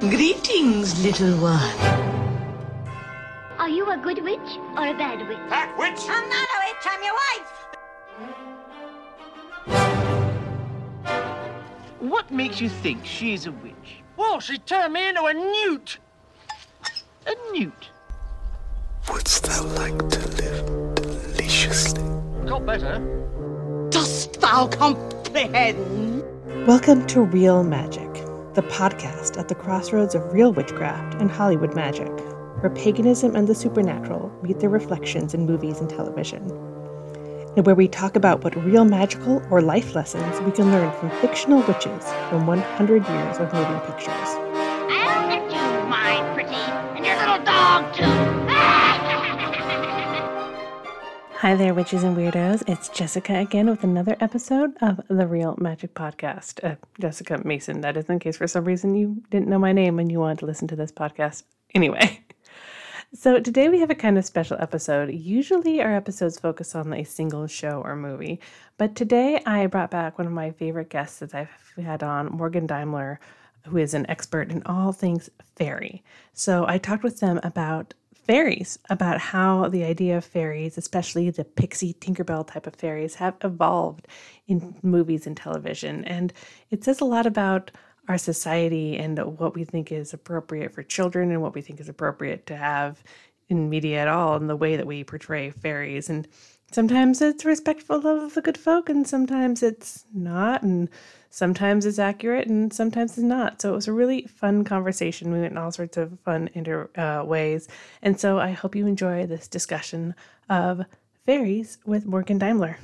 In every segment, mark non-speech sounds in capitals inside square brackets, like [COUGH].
Greetings, little one. Are you a good witch or a bad witch? That witch! I'm not a witch, I'm your wife. What makes you think she's a witch? Well, she turned me into a newt. A newt? Wouldst thou like to live deliciously? Got better. Dost thou comprehend? Welcome to Real Magic, the podcast at the crossroads of real witchcraft and Hollywood magic, where paganism and the supernatural meet their reflections in movies and television, and where we talk about what real magical or life lessons we can learn from fictional witches from 100 years of moving pictures. I'll get you, my pretty, and your little dog too. Hi there, witches and weirdos. It's Jessica again with another episode of the Real Magic Podcast. Uh, Jessica Mason, that is in case for some reason you didn't know my name and you wanted to listen to this podcast. Anyway, [LAUGHS] so today we have a kind of special episode. Usually our episodes focus on a single show or movie, but today I brought back one of my favorite guests that I've had on, Morgan Daimler, who is an expert in all things fairy. So I talked with them about fairies, about how the idea of fairies, especially the pixie Tinkerbell type of fairies, have evolved in movies and television. And it says a lot about our society and what we think is appropriate for children and what we think is appropriate to have in media at all and the way that we portray fairies. And sometimes it's respectful of the good folk and sometimes it's not. And sometimes it's accurate and sometimes it's not. So it was a really fun conversation. We went in all sorts of fun inter uh, ways. And so I hope you enjoy this discussion of fairies with Morgan Daimler.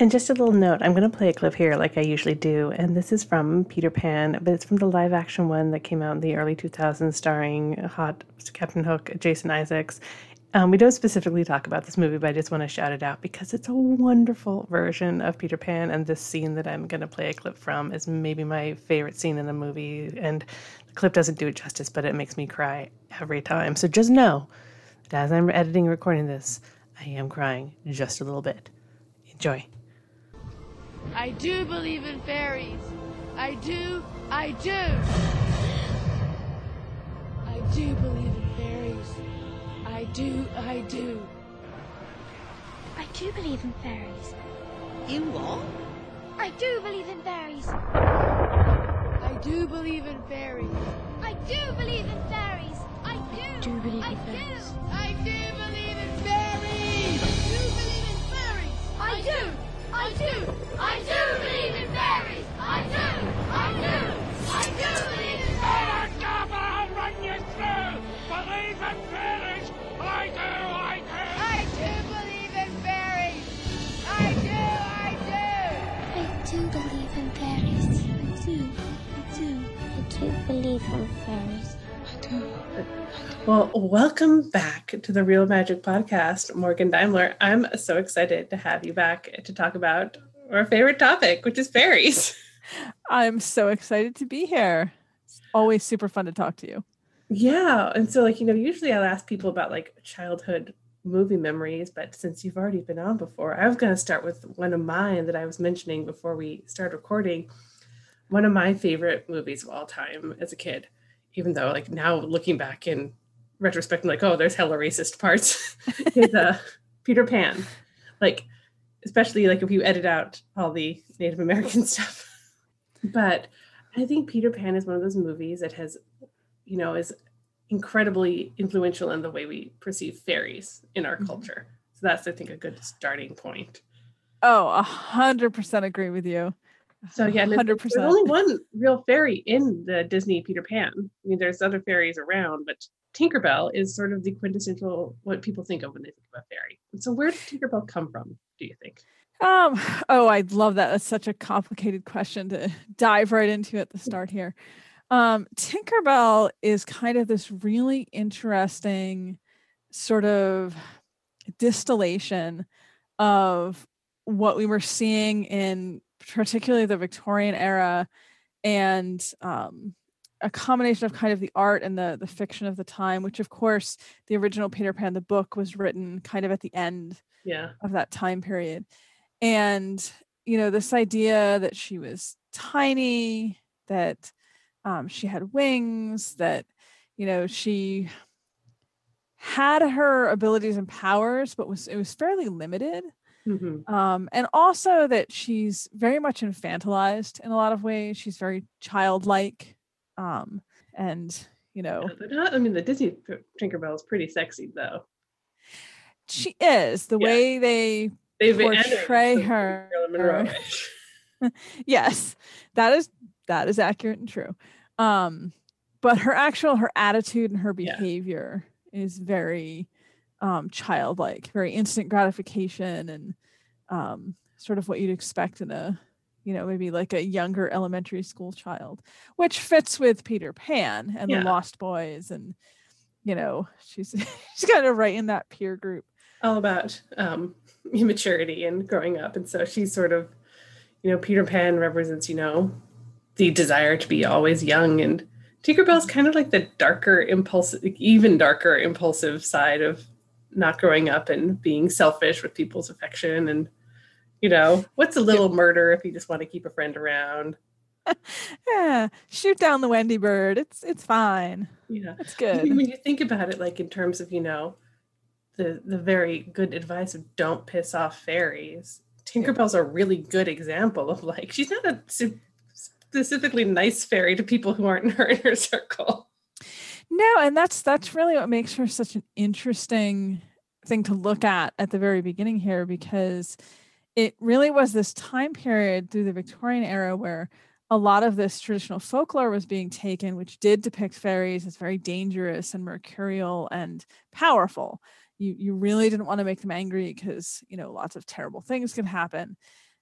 And just a little note, I'm going to play a clip here like I usually do. And this is from Peter Pan, but it's from the live action one that came out in the early 2000s starring hot Captain Hook, Jason Isaacs. Um, we don't specifically talk about this movie, but I just want to shout it out because it's a wonderful version of Peter Pan. And this scene that I'm going to play a clip from is maybe my favorite scene in the movie. And the clip doesn't do it justice, but it makes me cry every time. So just know that as I'm editing and recording this, I am crying just a little bit. Enjoy. I do believe in fairies. I do, I do. I do believe do, I do. I do believe in fairies. You what? I do believe in fairies. I do believe in fairies. I do believe in fairies. I do. Do believe I in do. fairies. I do believe in fairies. I do believe in fairies. I do. I do. I do believe in fairies. I do. I do. I do believe in fairies. I'll run you through! Believe in fairies! I do believe in fairies. Well, welcome back to the Real Magic Podcast, Morgan Daimler. I'm so excited to have you back to talk about our favorite topic, which is fairies. [LAUGHS] I'm so excited to be here. It's always super fun to talk to you. Yeah. And so, like, you know, usually I'll ask people about like childhood movie memories, but since you've already been on before, I was going to start with one of mine that I was mentioning before we started recording. One of my favorite movies of all time as a kid, even though, like, now looking back in retrospect, I'm like, oh, there's hella racist parts, [LAUGHS] is uh, Peter Pan. Like, especially like if you edit out all the Native American [LAUGHS] stuff. But I think Peter Pan is one of those movies that has, you know, is incredibly influential in the way we perceive fairies in our culture. So that's, I think, a good starting point. Oh, a hundred percent agree with you. So yeah, hundred there's only one real fairy in the Disney Peter Pan. I mean, there's other fairies around, but Tinkerbell is sort of the quintessential what people think of when they think about fairy. And so where did Tinkerbell come from? Do you think? Um. [SIGHS] Oh, I love that. That's such a complicated question to dive right into at the start here. Um, Tinkerbell is kind of this really interesting sort of distillation of what we were seeing in particularly the Victorian era and um, a combination of kind of the art and the the fiction of the time, which of course the original Peter Pan the book was written kind of at the end Yeah. of that time period. And, you know, this idea that she was tiny, that um, she had wings, that, you know, she had her abilities and powers, but was it was fairly limited. Mhm. Um, and also that she's very much infantilized in a lot of ways. She's very childlike. Um, and you know, Yeah, but not- I mean, the Disney Tinkerbell is pretty sexy though. she is the Yeah. way they They've portray her. [LAUGHS] Yes, that is that is accurate and true. Um, but her actual her attitude and her Yeah. behavior is very um childlike, very instant gratification and um sort of what you'd expect in a you know maybe like a younger elementary school child which fits with peter pan and Yeah. the lost boys and you know she's [LAUGHS] she's kind of right in that peer group all about um, [LAUGHS] immaturity and growing up. And so she's sort of, you know, Peter Pan represents, you know, the desire to be always young. And Tinkerbell's kind of like the darker, impulsive, even darker, impulsive side of not growing up and being selfish with people's affection. And, you know, what's a little murder if you just want to keep a friend around? [LAUGHS] yeah shoot down the wendy bird it's it's fine Yeah. it's I mean, good when you think about it, like in terms of, you know, the the very good advice of don't piss off fairies. Tinkerbell's a really good example of like she's not a specifically nice fairy to people who aren't in her [LAUGHS] inner circle. No, and that's that's really what makes her such an interesting thing to look at at the very beginning here because it really was this time period through the Victorian era where a lot of this traditional folklore was being taken, which did depict fairies as very dangerous and mercurial and powerful. You you really didn't want to make them angry because you know lots of terrible things can happen.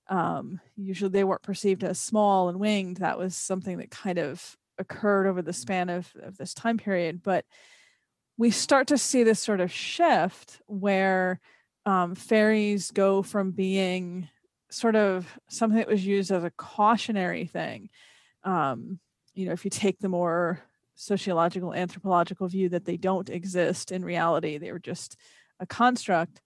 Um, usually they weren't perceived as small and winged. That was something that kind of occurred over the span of, of this time period. But we start to see this sort of shift where um, fairies go from being sort of something that was used as a cautionary thing. Um, you know, if you take the more sociological, anthropological view that they don't exist in reality, they were just a construct.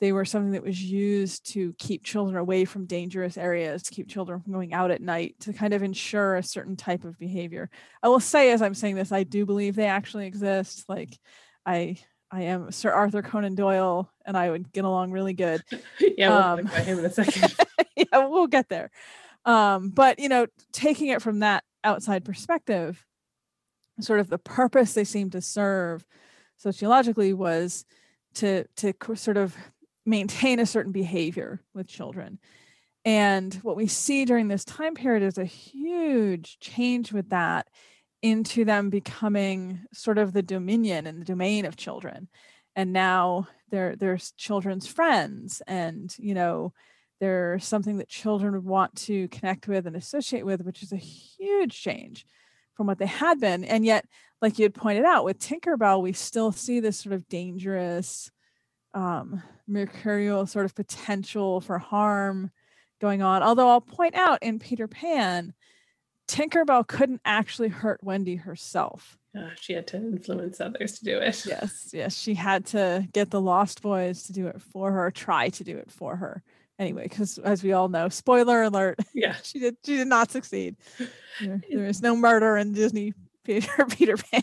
They were something that was used to keep children away from dangerous areas, to keep children from going out at night, to kind of ensure a certain type of behavior. I will say, as I'm saying this, I do believe they actually exist. Like, I I am Sir Arthur Conan Doyle, and I would get along really good. [LAUGHS] yeah, we'll Um, him in a [LAUGHS] second. yeah, we'll get there. Um, but you know, taking it from that outside perspective, sort of the purpose they seem to serve sociologically was to to sort of maintain a certain behavior with children. And what we see during this time period is a huge change with that into them becoming sort of the dominion and the domain of children. And now they're they're children's friends and you know they're something that children would want to connect with and associate with, which is a huge change from what they had been. And yet, like you had pointed out, with Tinkerbell, we still see this sort of dangerous, um, mercurial sort of potential for harm going on. Although I'll point out in Peter Pan, Tinkerbell couldn't actually hurt Wendy herself. Uh, she had to influence others to do it. Yes, yes, she had to get the Lost Boys to do it for her, try to do it for her. Anyway, because as we all know, spoiler alert, [LAUGHS] Yeah. she did she did not succeed. There, [LAUGHS] there is no murder in Disney [LAUGHS] Peter Peter Pan.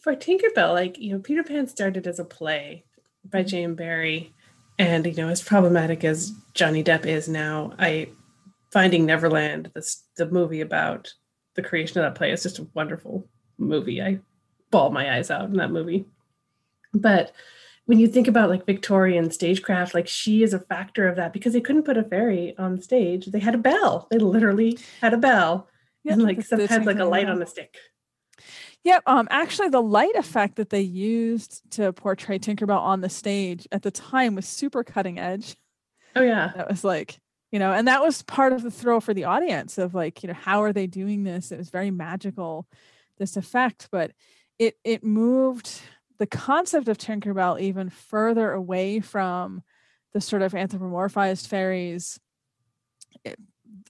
For Tinkerbell, like, you know, Peter Pan started as a play by Mm-hmm. J.M. Barrie. And, you know, as problematic as Johnny Depp is now, I Finding Neverland, this the movie about the creation of that play is just a wonderful movie. I bawl my eyes out in that movie. But when you think about like Victorian stagecraft, like she is a factor of that because they couldn't put a fairy on stage. They had a bell. They literally had a bell. and like the sometimes like a light on a stick. Yep. Um. Actually, the light effect that they used to portray Tinkerbell on the stage at the time was super cutting edge. Oh yeah. That was like, you know, and that was part of the thrill for the audience of like, you know, how are they doing this? It was very magical, this effect, but it it moved the concept of Tinkerbell even further away from the sort of anthropomorphized fairies. It-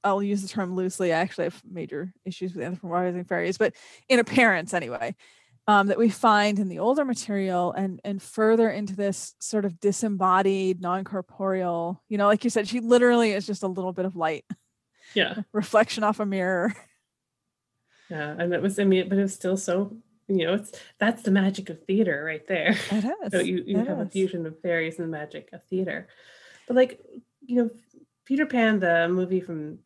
I'll use the term loosely. I actually have major issues with anthropomorphizing fairies, but in appearance anyway, um, that we find in the older material and and further into this sort of disembodied, non-corporeal, you know, like you said, she literally is just a little bit of light, Yeah. [LAUGHS] reflection off a mirror. Yeah, and it was I mean, but it was still so you know it's that's the magic of theater right there. It is. So you you it have a fusion of fairies and the magic of theater, but like you know, Peter Pan, the movie from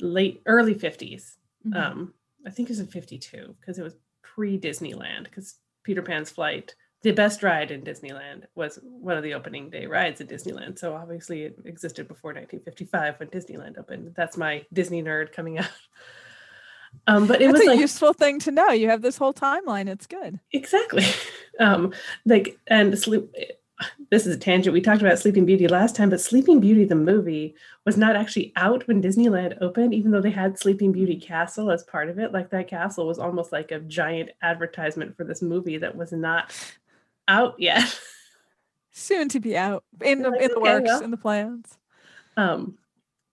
late early 50s Mhm. Um, I think it was in fifty two because it was pre Disneyland because Peter Pan's flight. The best ride in Disneyland was one of the opening day rides at Disneyland. So obviously it existed before 1955 when Disneyland opened. That's my Disney nerd coming [LAUGHS] out. Um, but it That's was a like useful thing to know. You have this whole timeline. It's good. Exactly. [LAUGHS] Um, like and sleep. This is a tangent. We talked about Sleeping Beauty last time, but Sleeping Beauty the movie was not actually out when Disneyland opened, even though they had Sleeping Beauty Castle as part of it. Like that castle was almost like a giant advertisement for this movie that was not out yet. [LAUGHS] Soon to be out in the Like, in the okay, works well. in the plans. Um,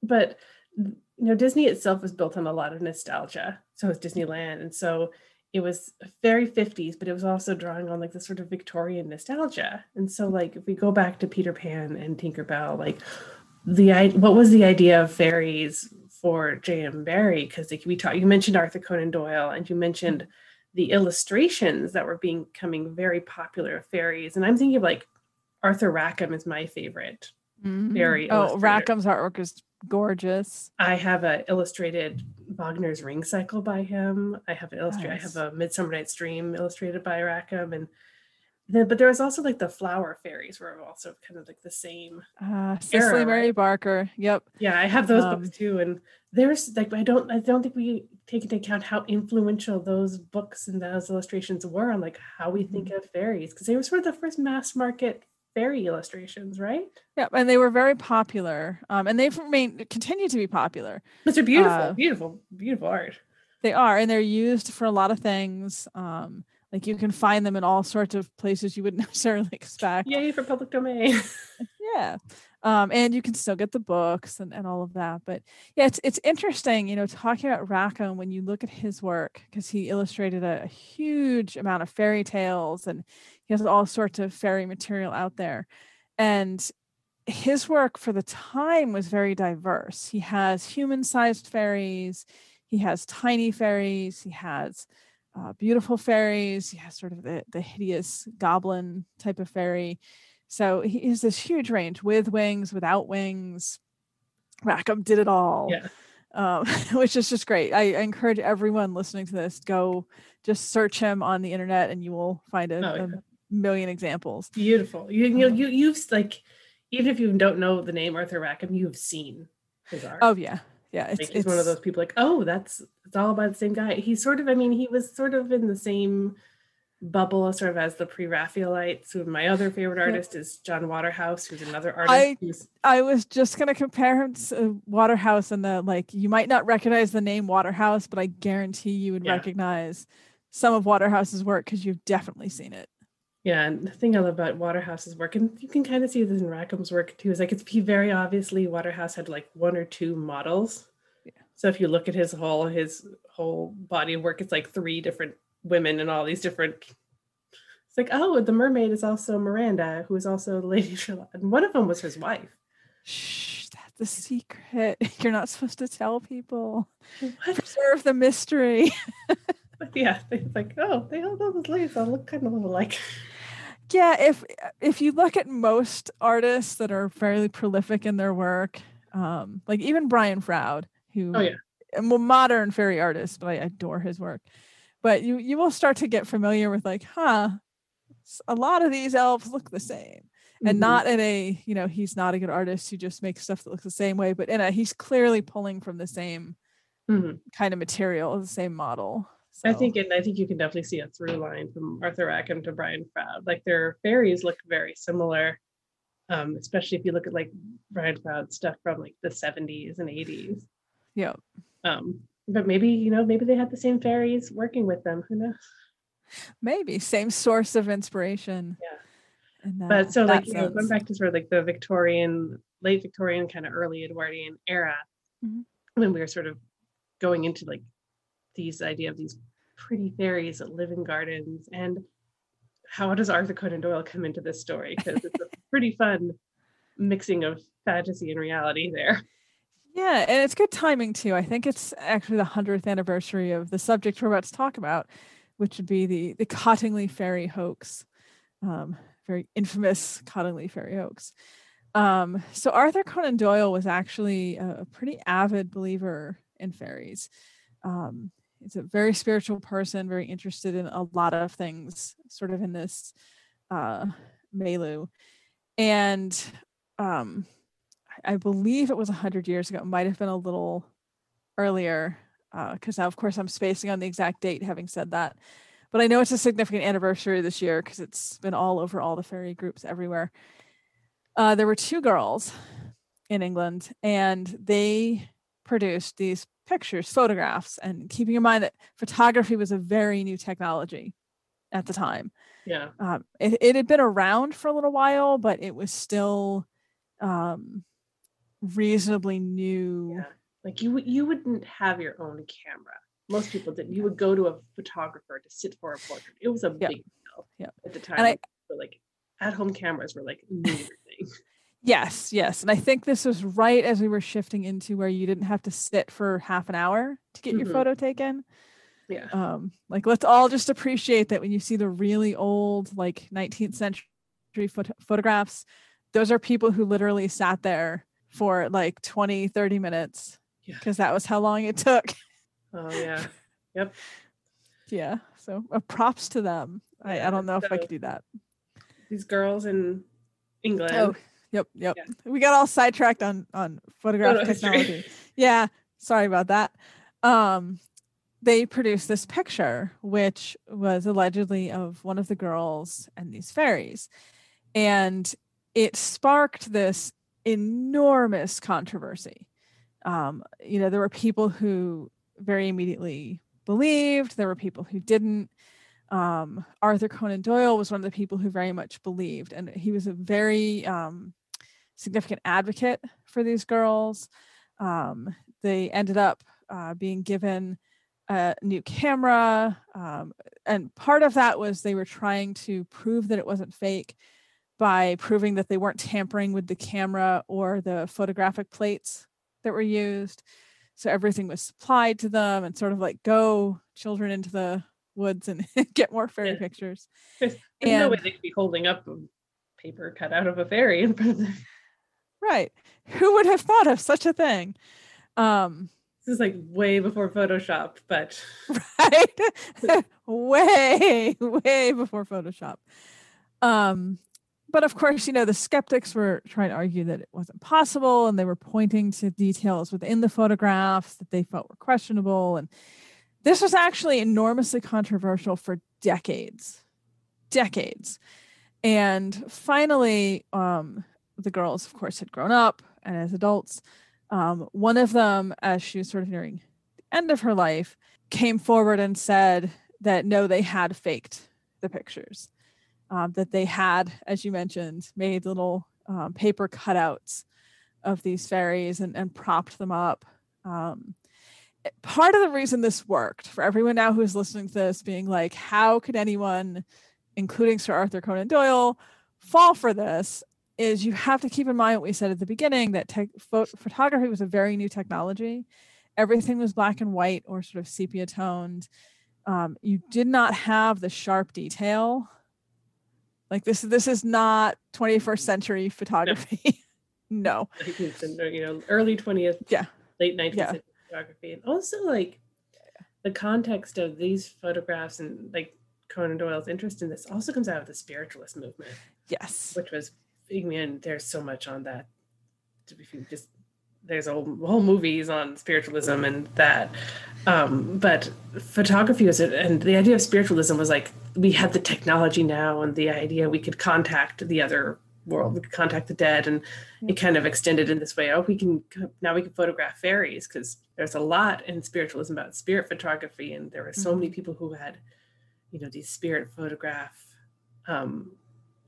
but you know, Disney itself was built on a lot of nostalgia. So is Disneyland, and so it was very 50s, but it was also drawing on like the sort of Victorian nostalgia. And so, like, if we go back to Peter Pan and Tinkerbell, like the i- what was the idea of fairies for J.M. Barrie? Because like we talked, you mentioned Arthur Conan Doyle, and you mentioned the illustrations that were being, becoming very popular of fairies. And I'm thinking of like Arthur Rackham is my favorite mm-hmm. Very Oh. Rackham's artwork is gorgeous. I have a illustrated Wagner's Ring Cycle by him. I have an illustrated. I have a Midsummer Night's Dream illustrated by Rackham, and then but there was also like the flower fairies were also kind of like the same. Uh, Cicely Era, Mary right? Barker. Yep. Yeah, I have those Um, books too, and there's like I don't I don't think we take into account how influential those books and those illustrations were on like how we think Mm-hmm. of fairies because they were sort of the first mass market fairy illustrations, right? Yep. And they were very popular. Um, and they've remained continue to be popular. But they're beautiful, Uh, beautiful, beautiful art. They are, and they're used for a lot of things. Um, like you can find them in all sorts of places you wouldn't [LAUGHS] necessarily expect. Yay for public domain. [LAUGHS] yeah um and you can still get the books and, and all of that but yeah it's it's interesting you know talking about rackham when you look at his work because he illustrated a, a huge amount of fairy tales and he has all sorts of fairy material out there and his work for the time was very diverse he has human-sized fairies he has tiny fairies he has uh, beautiful fairies he has sort of the, the hideous goblin type of fairy so he has this huge range with wings, without wings. Rackham did it all, Yeah. um, [LAUGHS] which is just great. I, I encourage everyone listening to this go just search him on the internet, and you will find a, Oh, a yeah. Million examples. Beautiful. You you um, you you've like even if you don't know the name Arthur Rackham, you've seen his art. Oh yeah, yeah. It's, like he's one of those people like, oh, that's it's all about the same guy. He's sort of, I mean, he was sort of in the same bubble sort of as the pre-Raphaelites. Who my other favorite artist is John Waterhouse, who's another artist. I- who's, I was just gonna compare him to Waterhouse and the like. You might not recognize the name Waterhouse, but I guarantee you would Yeah. recognize some of Waterhouse's work because you've definitely seen it. Yeah, and the thing I love about Waterhouse's work, and you can kind of see this in Rackham's work too, is like it's very obviously Waterhouse had like one or two models. Yeah. So if you look at his whole his whole body of work, it's like three different women and all these different. It's like oh, the mermaid is also Miranda, who is also [LAUGHS] Lady Shalott, and one of them was his wife. Shh, that's a secret. [LAUGHS] You're not supposed to tell people. What? Preserve the mystery. [LAUGHS] Yeah, it's like oh, they all know those ladies all look kind of alike. Yeah, if if you look at most artists that are fairly prolific in their work, um, like even Brian Froud, who Oh, yeah. a modern fairy artist, but I adore his work. But you you will start to get familiar with like, huh, a lot of these elves look the same. And Mhm. not in a, you know, he's not a good artist who just makes stuff that looks the same way, but in a he's clearly pulling from the same Mhm. kind of material, the same model. I think, and I think you can definitely see a through line from Arthur Rackham to Brian Froud. Like their fairies look very similar, um, especially if you look at like Brian Froud stuff from like the 70s and 80s. yeah. Um, but maybe you know, maybe they had the same fairies working with them. Who knows? Maybe same source of inspiration. Yeah. in But so like you know, going back to sort of like the Victorian, late Victorian, kind of early Edwardian era, Mhm. when we were sort of going into like these idea of these pretty fairies that live in gardens and how does Arthur Conan Doyle come into this story? Because it's a [LAUGHS] pretty fun mixing of fantasy and reality there. Yeah, and it's good timing too. I think it's actually the hundredth anniversary of the subject we're about to talk about, which would be the the Cottingley Fairy hoax, um, very infamous Cottingley Fairy hoax. Um, so Arthur Conan Doyle was actually a, a pretty avid believer in fairies. Um, he's a very spiritual person, very interested in a lot of things, sort of in this uh, milieu, and um, I believe it was 100 years ago. It might have been a little earlier, Uh, because now, of course, I'm spacing on the exact date, having said that. But I know it's a significant anniversary this year because it's been all over all the fairy groups everywhere. Uh, there were two girls in England, and they produced these pictures, photographs, and keeping in mind that photography was a very new technology at the time. Yeah. Um, it, it had been around for a little while, but it was still um, reasonably new. Yeah. Like you you wouldn't have your own camera. Most people didn't. You would go to a photographer to sit for a portrait. It was a Yeah. big deal Yeah. at the time. And I- like at home cameras were like new thing. Yes, yes. And I think this was right as we were shifting into where you didn't have to sit for half an hour to get your Mhm. photo taken. Yeah. Um, like let's all just appreciate that when you see the really old, like 19th century phot- photographs, those are people who literally sat there for like 20, 30 minutes Yeah. because that was how long it took. Oh yeah. [LAUGHS] Yep. yeah. So uh, props to them. I, Yeah, I don't know if I could do that. These girls in England. Oh, yep, yep. Yeah. We got all sidetracked on on photograph Photo history. technology. [LAUGHS] yeah, sorry about that. Um, they produced this picture, which was allegedly of one of the girls and these fairies, and it sparked this enormous controversy. Um, you know, there were people who very immediately believed. There were people who didn't um, Arthur Conan Doyle was one of the people who very much believed, and he was a very um, significant advocate for these girls. Um, they ended up uh, being given a new camera, um, and part of that was they were trying to prove that it wasn't fake by proving that they weren't tampering with the camera or the photographic plates that were used. So everything was supplied to them, and sort of like go children into the woods and [LAUGHS] get more fairy Yeah. pictures. There's, there's no way they could be holding up a paper cut out of a fairy in front of them. Right. [LAUGHS] Who would have thought of such a thing? Um, This is like way before Photoshop, but [LAUGHS] right? [LAUGHS] way, way before Photoshop. Um, but of course, you know, the skeptics were trying to argue that it wasn't possible, and they were pointing to details within the photographs that they felt were questionable. And this was actually enormously controversial for decades, decades. And finally, um, the girls, of course, had grown up, and as adults, um, one of them, as she was sort of nearing the end of her life, came forward and said that no, they had faked the pictures, um, that they had, as you mentioned, made little um, paper cutouts of these fairies and, and propped them up. Um, part of the reason this worked for everyone now who's listening to this being like, how could anyone, including Sir Arthur Conan Doyle, fall for this? Is you have to keep in mind what we said at the beginning that tech, pho- photography was a very new technology. Everything was black and white or sort of sepia toned. Um, you did not have the sharp detail. Like this, this is not 21st century photography. [LAUGHS] no. 19th century, you know, early 20th, Yeah. late 19th Yeah. century photography. And also like the context of these photographs and like Conan Doyle's interest in this also comes out of the spiritualist movement, Yes. which was, I mean, there's so much on that. To be just there's a whole, whole movies on spiritualism and that. Um, but photography was it, and the idea of spiritualism was like we had the technology now, and the idea we could contact the other world, we could contact the dead, and it kind of extended in this way. Oh, we can now we can photograph fairies because there's a lot in spiritualism about spirit photography, and there were so many people who had, you know, these spirit photograph. Um,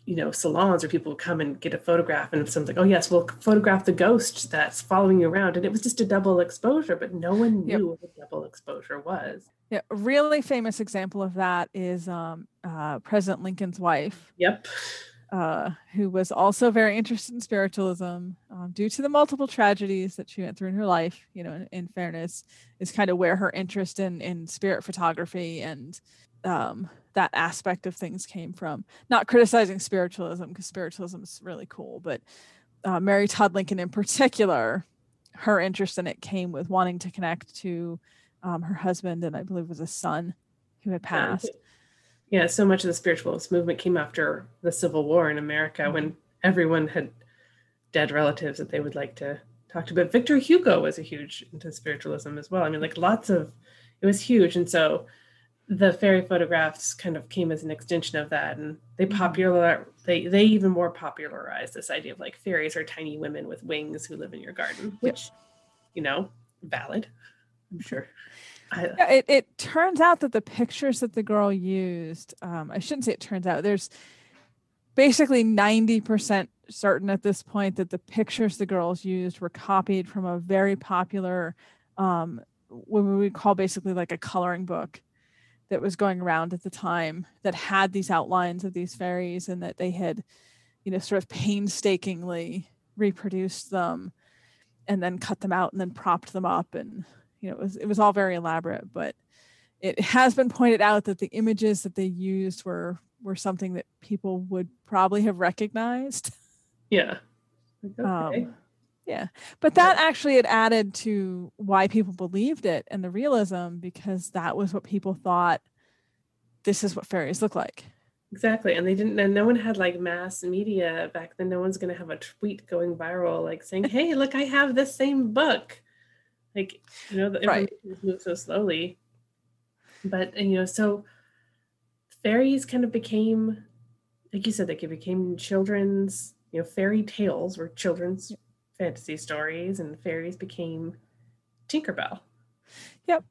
you know, salons where people would come and get a photograph, and someone's like, "Oh yes, we'll photograph the ghost that's following you around," and it was just a double exposure, but no one Yep. knew what a double exposure was. Yeah. A really famous example of that is um, uh, President Lincoln's wife. Yep. uh, who was also very interested in spiritualism um, due to the multiple tragedies that she went through in her life. You know, in, in fairness, is kind of where her interest in in spirit photography and um, that aspect of things came from. Not criticizing spiritualism because spiritualism is really cool, but uh, Mary Todd Lincoln in particular, her interest in it came with wanting to connect to um, her husband and I believe was a son who had passed. Yeah, so much of the spiritualist movement came after the Civil War in America Mm-hmm. when everyone had dead relatives that they would like to talk to. But Victor Hugo was a huge into spiritualism as well. I mean, like lots of it was huge. And so the fairy photographs kind of came as an extension of that. And they Mm-hmm. popular they they even more popularized this idea of like fairies are tiny women with wings who live in your garden, which, you know, valid. I'm sure. I, Yeah, it, it turns out that the pictures that the girl used, um, I shouldn't say it turns out, there's basically 90% certain at this point that the pictures the girls used were copied from a very popular, um, what we would call basically like a coloring book that was going around at the time that had these outlines of these fairies and that they had, you know, sort of painstakingly reproduced them and then cut them out and then propped them up and you know it was it was all very elaborate but it has been pointed out that the images that they used were were something that people would probably have recognized yeah. Okay. um, yeah but that actually had added to why people believed it and the realism because that was what people thought this is what fairies look like Exactly. And they didn't, and no one had like mass media back then. No one's going to have a tweet going viral, like saying, [LAUGHS] Hey, look, I have this same book. Like, you know, the Right. information moves so slowly. But, and, you know, so fairies kind of became, like you said, like it became children's, you know, fairy tales were children's fantasy stories, and fairies became Tinkerbell. Yep.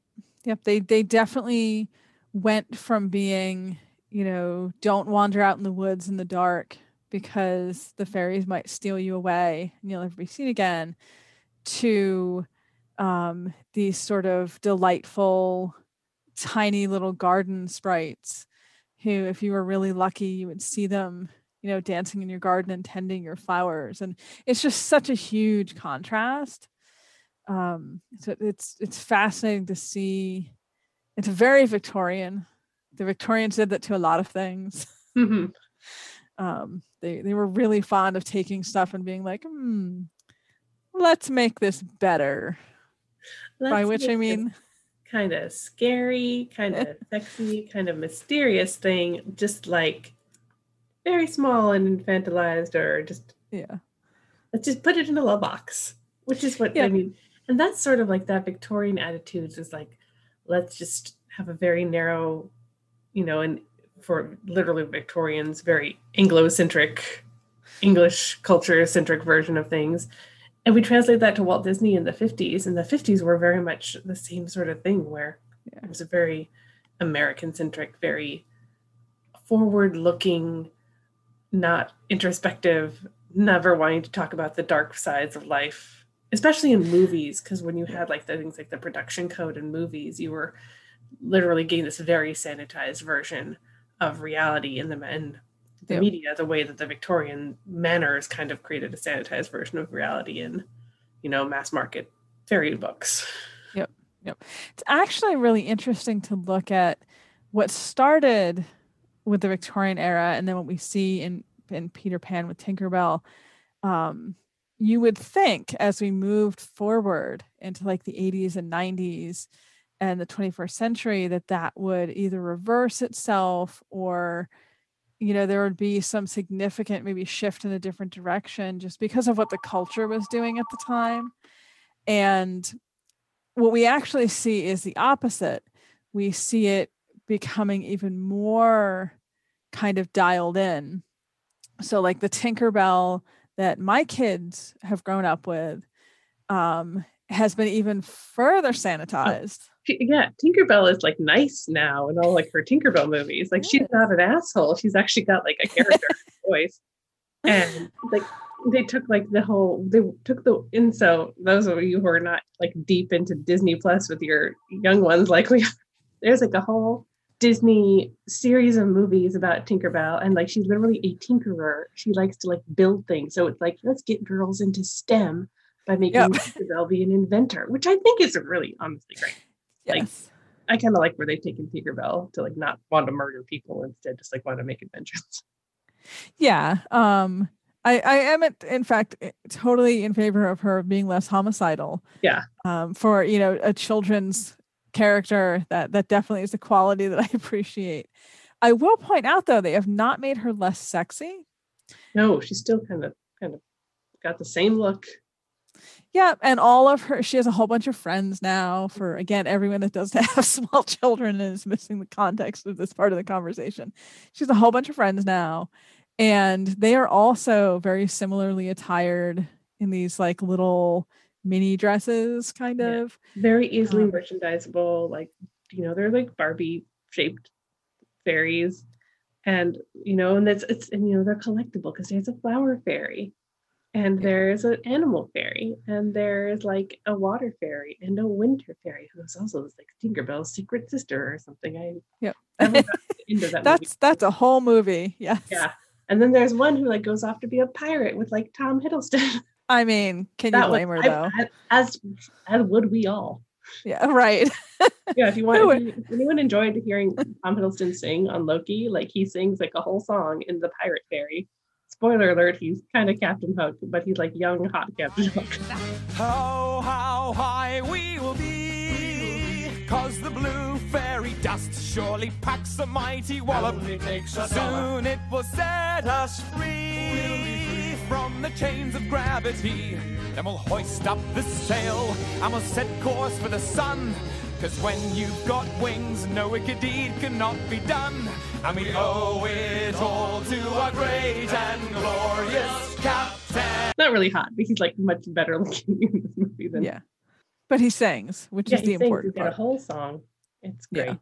Yep. They they definitely went from being, you know, don't wander out in the woods in the dark because the fairies might steal you away and you'll never be seen again to um these sort of delightful tiny little garden sprites who if you were really lucky you would see them you know dancing in your garden and tending your flowers and it's just such a huge contrast. Um so it's it's fascinating to see. It's very victorian. The victorians did that to a lot of things. Mhm. [LAUGHS] um they they were really fond of taking stuff and being like hmm let's make this better. By Let's which i mean kind of scary, kind of [LAUGHS] sexy, kind of mysterious thing, just like very small and infantilized, or just yeah let's just put it in a love box, which is what Yeah. I mean. And that's sort of like that Victorian attitudes is like, let's just have a very narrow, you know, and for literally Victorians, very Anglo-centric, English culture-centric version of things. And we translate that to Walt Disney in the 50s, and the 50s were very much the same sort of thing where it was a very American centric, very forward looking, not introspective, never wanting to talk about the dark sides of life, especially in movies. Because when you had like the things like the production code in movies, you were literally getting this very sanitized version of reality in the in the Yeah. media, the way that the Victorian manners kind of created a sanitized version of reality in, you know, mass market fairy books. Yep. Yep. It's actually really interesting to look at what started with the Victorian era and then what we see in, in Peter Pan with Tinkerbell. Um, you would think as we moved forward into like the 80s and 90s and the 21st century that that would either reverse itself or you know there would be some significant maybe shift in a different direction just because of what the culture was doing at the time and what we actually see is the opposite. We see it becoming even more kind of dialed in. So, like the Tinkerbell that my kids have grown up with um, has been even further sanitized. She- yeah, Tinkerbell is like nice now in all like her Tinkerbell movies. Like she's not an asshole. She's actually got like a character [LAUGHS] voice. And like they took like the whole they took the and so those of you who are not like deep into Disney Plus with your young ones, like we there's like a whole Disney series of movies about Tinkerbell, and like she's literally a tinkerer. She likes to like build things. So it's like let's get girls into STEM by making Yep. Tinkerbell be an inventor, which I think is really honestly great. Like, Yes. I kind of like where they've taken Tinkerbell to like not want to murder people instead, just like want to make inventions. Yeah. Um I, I am in fact eh, totally in favor of her being less homicidal. Yeah. Um for, you know, a children's character that that definitely is a quality that I [LAUGHS] appreciate. I will point out though, they have not made her less sexy. No, she's still kind of kind of got the same look. Yeah, and all of her she has a whole bunch of friends now for again everyone that doesn't [LAUGHS] have small children and is missing the context of this part of the conversation. She has a whole bunch of friends now and they are also very similarly attired in these like little mini dresses kind Yeah. of. Very easily Um, merchandisable. Like, you know, they're like Barbie shaped fairies. And, you know, and it's it's and you know, they're collectible because there's a flower fairy and Yeah. there's an animal fairy and there's like a water fairy and a winter fairy who's also this like Tinkerbell's secret sister or something. I Yep. [LAUGHS] into that movie. That's that's a whole movie. Yes. Yeah. And then there's one who like goes off to be a pirate with like Tom Hiddleston. [LAUGHS] I mean, can you That was- blame her though? I- as as would we all. yeah, [LAUGHS] right. Yeah, if you want, if, you, anyone enjoyed hearing Tom Hiddleston sing on Loki, like he sings like a whole song in the Pirate Fairy. Spoiler alert: he's kind of Captain Hook, but he's like young, hot Captain Hook. How, how high we will be. Cause the blue fairy dust surely packs a mighty wallop. Soon it will set us free from the chains of gravity. Then we'll hoist up the sail and we'll set course for the sun. Cause when you've got wings, no wicked deed cannot be done. And we owe it all to our great and glorious captain. Not really hot, but he's like much better [LAUGHS] looking in this movie than yeah. But he sings, which yeah. is the sings. important He's got a whole song. It's Yeah. great.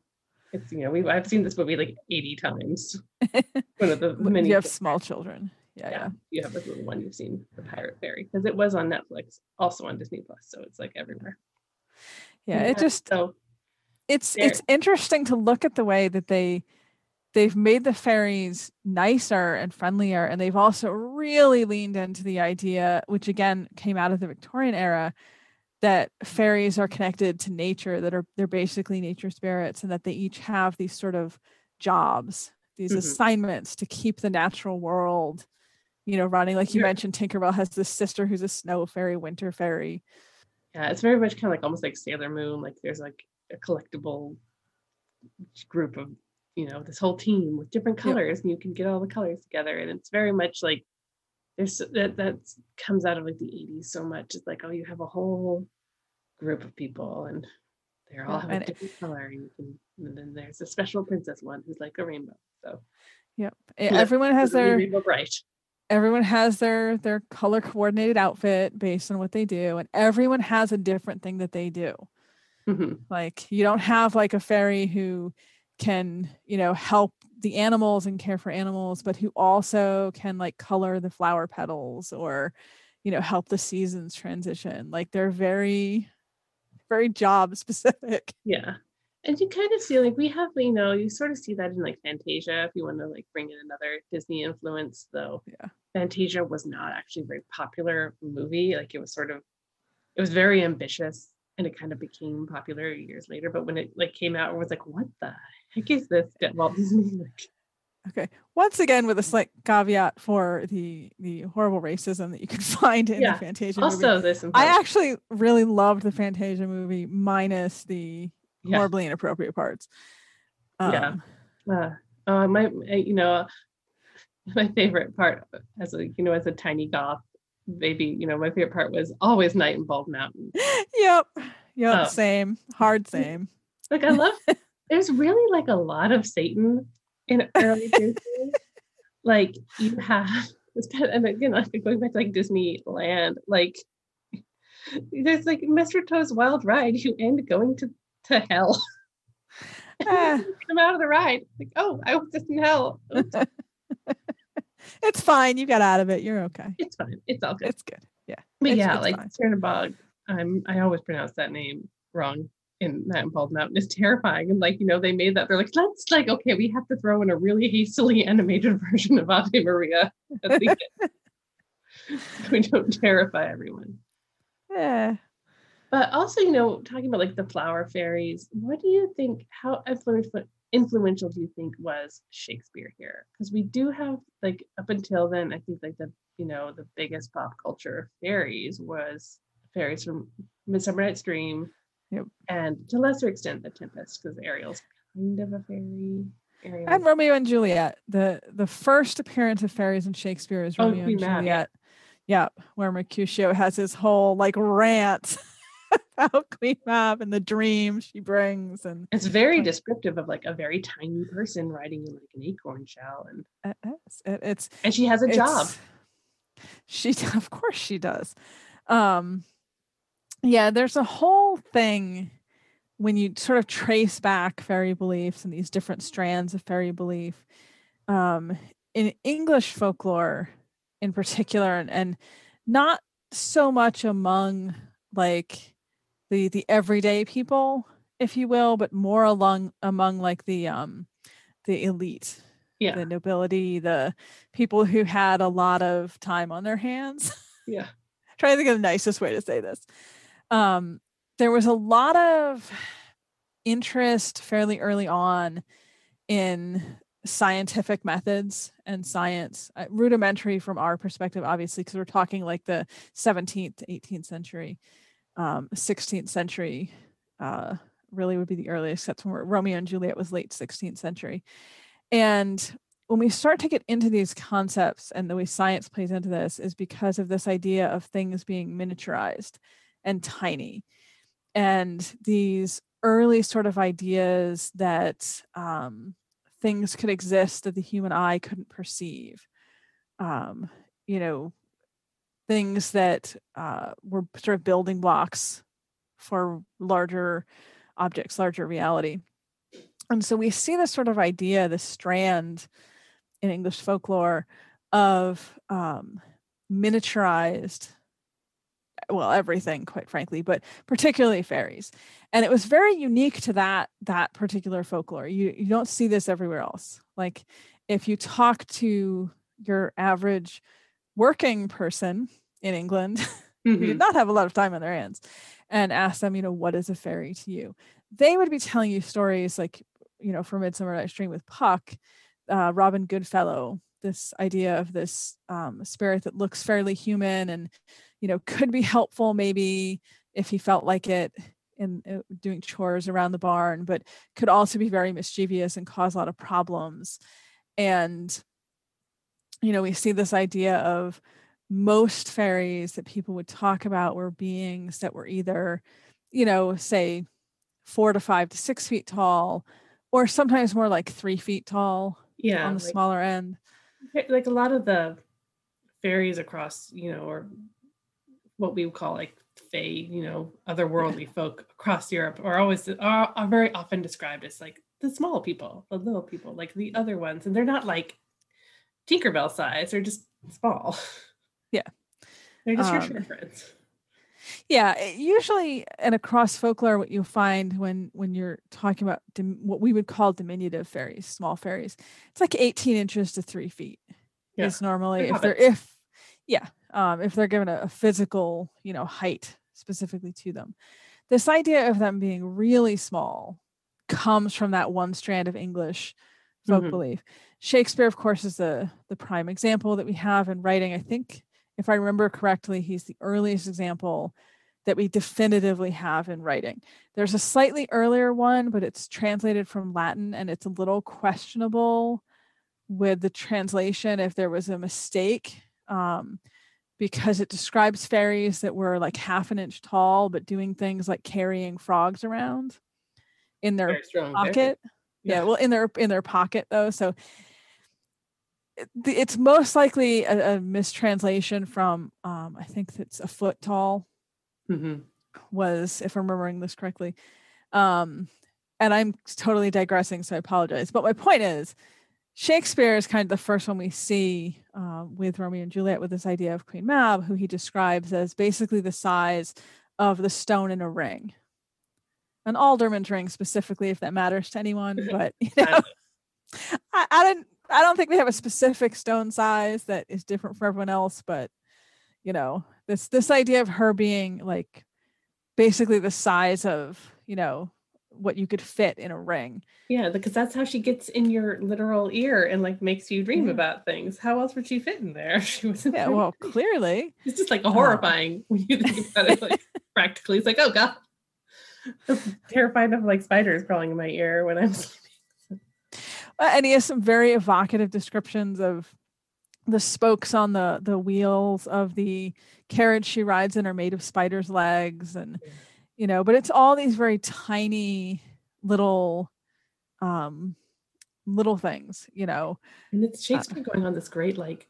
It's you know we I've seen this movie like eighty times. [LAUGHS] One of the many. you have [LAUGHS] small children. Yeah, yeah. yeah, you have this little one you've seen, the Pirate Fairy, because it was on Netflix, also on Disney Plus, so it's like everywhere. Yeah. It just so it's There- it's interesting to look at the way that they they've made the fairies nicer and friendlier and they've also really leaned into the idea which again came out of the victorian era that fairies are connected to nature that are they're basically nature spirits and that they each have these sort of jobs these Mhm. assignments to keep the natural world you know running like you Sure. mentioned tinkerbell has this sister who's a snow fairy winter fairy Yeah, it's very much kind of like almost like Sailor Moon. Like there's like a collectible group of, you know, this whole team with different Yep. colors, and you can get all the colors together. And it's very much like there's that that comes out of like the 80s so much. It's like, oh, you have a whole group of people and they're all Yeah, have a different color. And, you can, and then there's a special princess one who's like a rainbow. So yep Yeah, everyone has their Rainbow Brite. Everyone has their their color coordinated outfit based on what they do and everyone has a different thing that they do Mhm. like you don't have like a fairy who can you know help the animals and care for animals but who also can like color the flower petals or you know help the seasons transition like they're very very job specific Yeah. And you kind of see like we have, you know, you sort of see that in like Fantasia if you want to like bring in another Disney influence, though. Yeah. Fantasia was not actually a very popular movie. Like it was sort of it was very ambitious and it kind of became popular years later. But when it like came out, it was like, what the heck is this Walt Disney? [LAUGHS] Like, okay once again with a slight caveat for the the horrible racism that you can [LAUGHS] find in Yeah. the fantasia movie also this I actually really loved the Fantasia movie, minus the Yeah. horribly inappropriate parts. Yeah. Um, uh, uh, my you know [LAUGHS] my favorite part as a you know as a tiny goth baby you know my favorite part was always night in bald mountain Yep. Yep. Oh. Same. Hard same. like i love [LAUGHS] there's really like a lot of satan in early [LAUGHS] disney like you have it's kind of, and again like going back to like disneyland like there's like mr toad's wild ride you end going to [LAUGHS] to hell [LAUGHS] Ah, come out of the ride like oh i was just in hell [LAUGHS] it's fine. You got out of it. You're okay. it's fine it's all good It's good. Yeah. But it's- yeah, it's like fine. Cernabog, I'm I always pronounce that name wrong in that Bald Mountain is terrifying. And like, you know, they made that, they're like, let's like, okay, we have to throw in a really hastily animated version of Ave Maria. at the end. we don't terrify everyone. Yeah. But also, you know, talking about like the flower fairies, what do you think? How influential influential do you think was Shakespeare here? Because we do have like up until then, I think like the you know the biggest pop culture of fairies was fairies from Midsummer Night's Dream, Yep. and to lesser extent the Tempest, because Ariel's kind of a fairy. Ariel. And Romeo and Juliet. The the first appearance of fairies in Shakespeare is Oh, Romeo and Queen Mab. Juliet. Yeah, where Mercutio has his whole like rant about Queen Mab and the dream she brings, and it's very descriptive of like a very tiny person riding in like an acorn shell, and it's it- it's and she has a job. [LAUGHS] She [LAUGHS] of course she does. Um yeah, there's a whole thing when you sort of trace back fairy beliefs and these different strands of fairy belief. Um in English folklore in particular and, and not so much among like the the everyday people, if you will, but more along among like the um the elite Yeah, the nobility, the people who had a lot of time on their hands. yeah. [LAUGHS] Trying to think of the nicest way to say this. Um, there was a lot of interest fairly early on in scientific methods and science, uh, rudimentary from our perspective, obviously, because we're talking like the 17th, 18th century, um, 16th century. Uh, really would be the earliest. That's when Romeo and Juliet was late 16th century. And when we start to get into these concepts and the way science plays into this is because of this idea of things being miniaturized and tiny and these early sort of ideas that um, things could exist that the human eye couldn't perceive um, you know things that uh, were sort of building blocks for larger objects larger reality and so we see this sort of idea, this strand in English folklore of um, miniaturized, well, everything, quite frankly, but particularly fairies. And it was very unique to that that particular folklore. You you don't see this everywhere else. Like if you talk to your average working person in England [LAUGHS] who did not have a lot of time on their hands and ask them, you know, what is a fairy to you? They would be telling you stories like, you know, from Midsummer Night's Dream with Puck, uh, Robin Goodfellow, this idea of this um, spirit that looks fairly human and, you know, [LAUGHS] could be helpful maybe if he felt like it in uh, doing chores around the barn, but could also be very mischievous and cause a lot of problems. And, you know, we see this idea of most fairies that people would talk about were beings that were either, you know, say four to five to six feet tall, or sometimes more like three feet tall Yeah, on the like- smaller end. like a lot of the fairies across, you know, or what we would call like fae, you know, otherworldly [LAUGHS] folk across Europe are always are, are very often described as like the small people, the little people, like the other ones, and they're not like Tinkerbell size; they're just small. [LAUGHS] Yeah. they're just your Um, short friends. Yeah, usually and across folklore, what you'll find when when you're talking about dim, what we would call diminutive fairies, small fairies, it's like 18 inches to three feet. Yeah, Is normally if they're hobbits. if yeah, um, if they're given a, a physical you know height specifically to them. This idea of them being really small comes from that one strand of English folk Mhm. belief. Shakespeare, of course, is the the prime example that we have in writing. I think, if I remember correctly, he's the earliest example that we definitively have in writing. There's a slightly earlier one, but it's translated from Latin and it's a little questionable with the translation if there was a mistake. Um, because it describes fairies that were like half an inch tall, but doing things like carrying frogs around in their fairy. pocket. [LAUGHS] Yeah, well, in their in their pocket though. So it's most likely a, a mistranslation from um, I think it's a foot tall Mhm. was if I'm remembering this correctly. Um, and I'm totally digressing, so I apologize. But my point is, Shakespeare is kind of the first one we see um, with Romeo and Juliet with this idea of Queen Mab, who he describes as basically the size of the stone in a ring. an alderman's ring specifically, if that matters to anyone. [LAUGHS] But you know, [LAUGHS] I, I don't I don't think they have a specific stone size that is different for everyone else. But you know, this this idea of her being like basically the size of you know what you could fit in a ring. Yeah, because that's how she gets in your literal ear and like makes you dream Yeah. about things. How else would she fit in there? [LAUGHS] She wasn't. Yeah, well, clearly. [LAUGHS] it's just like a um, horrifying [LAUGHS] when you think about it. Like practically, it's like, oh god, I'm terrified of like spiders crawling in my ear when I'm. Uh, and he has some very evocative descriptions of the spokes on the the wheels of the carriage she rides in are made of spiders legs and you know but it's all these very tiny little um little things you know And it's Shakespeare going on this great like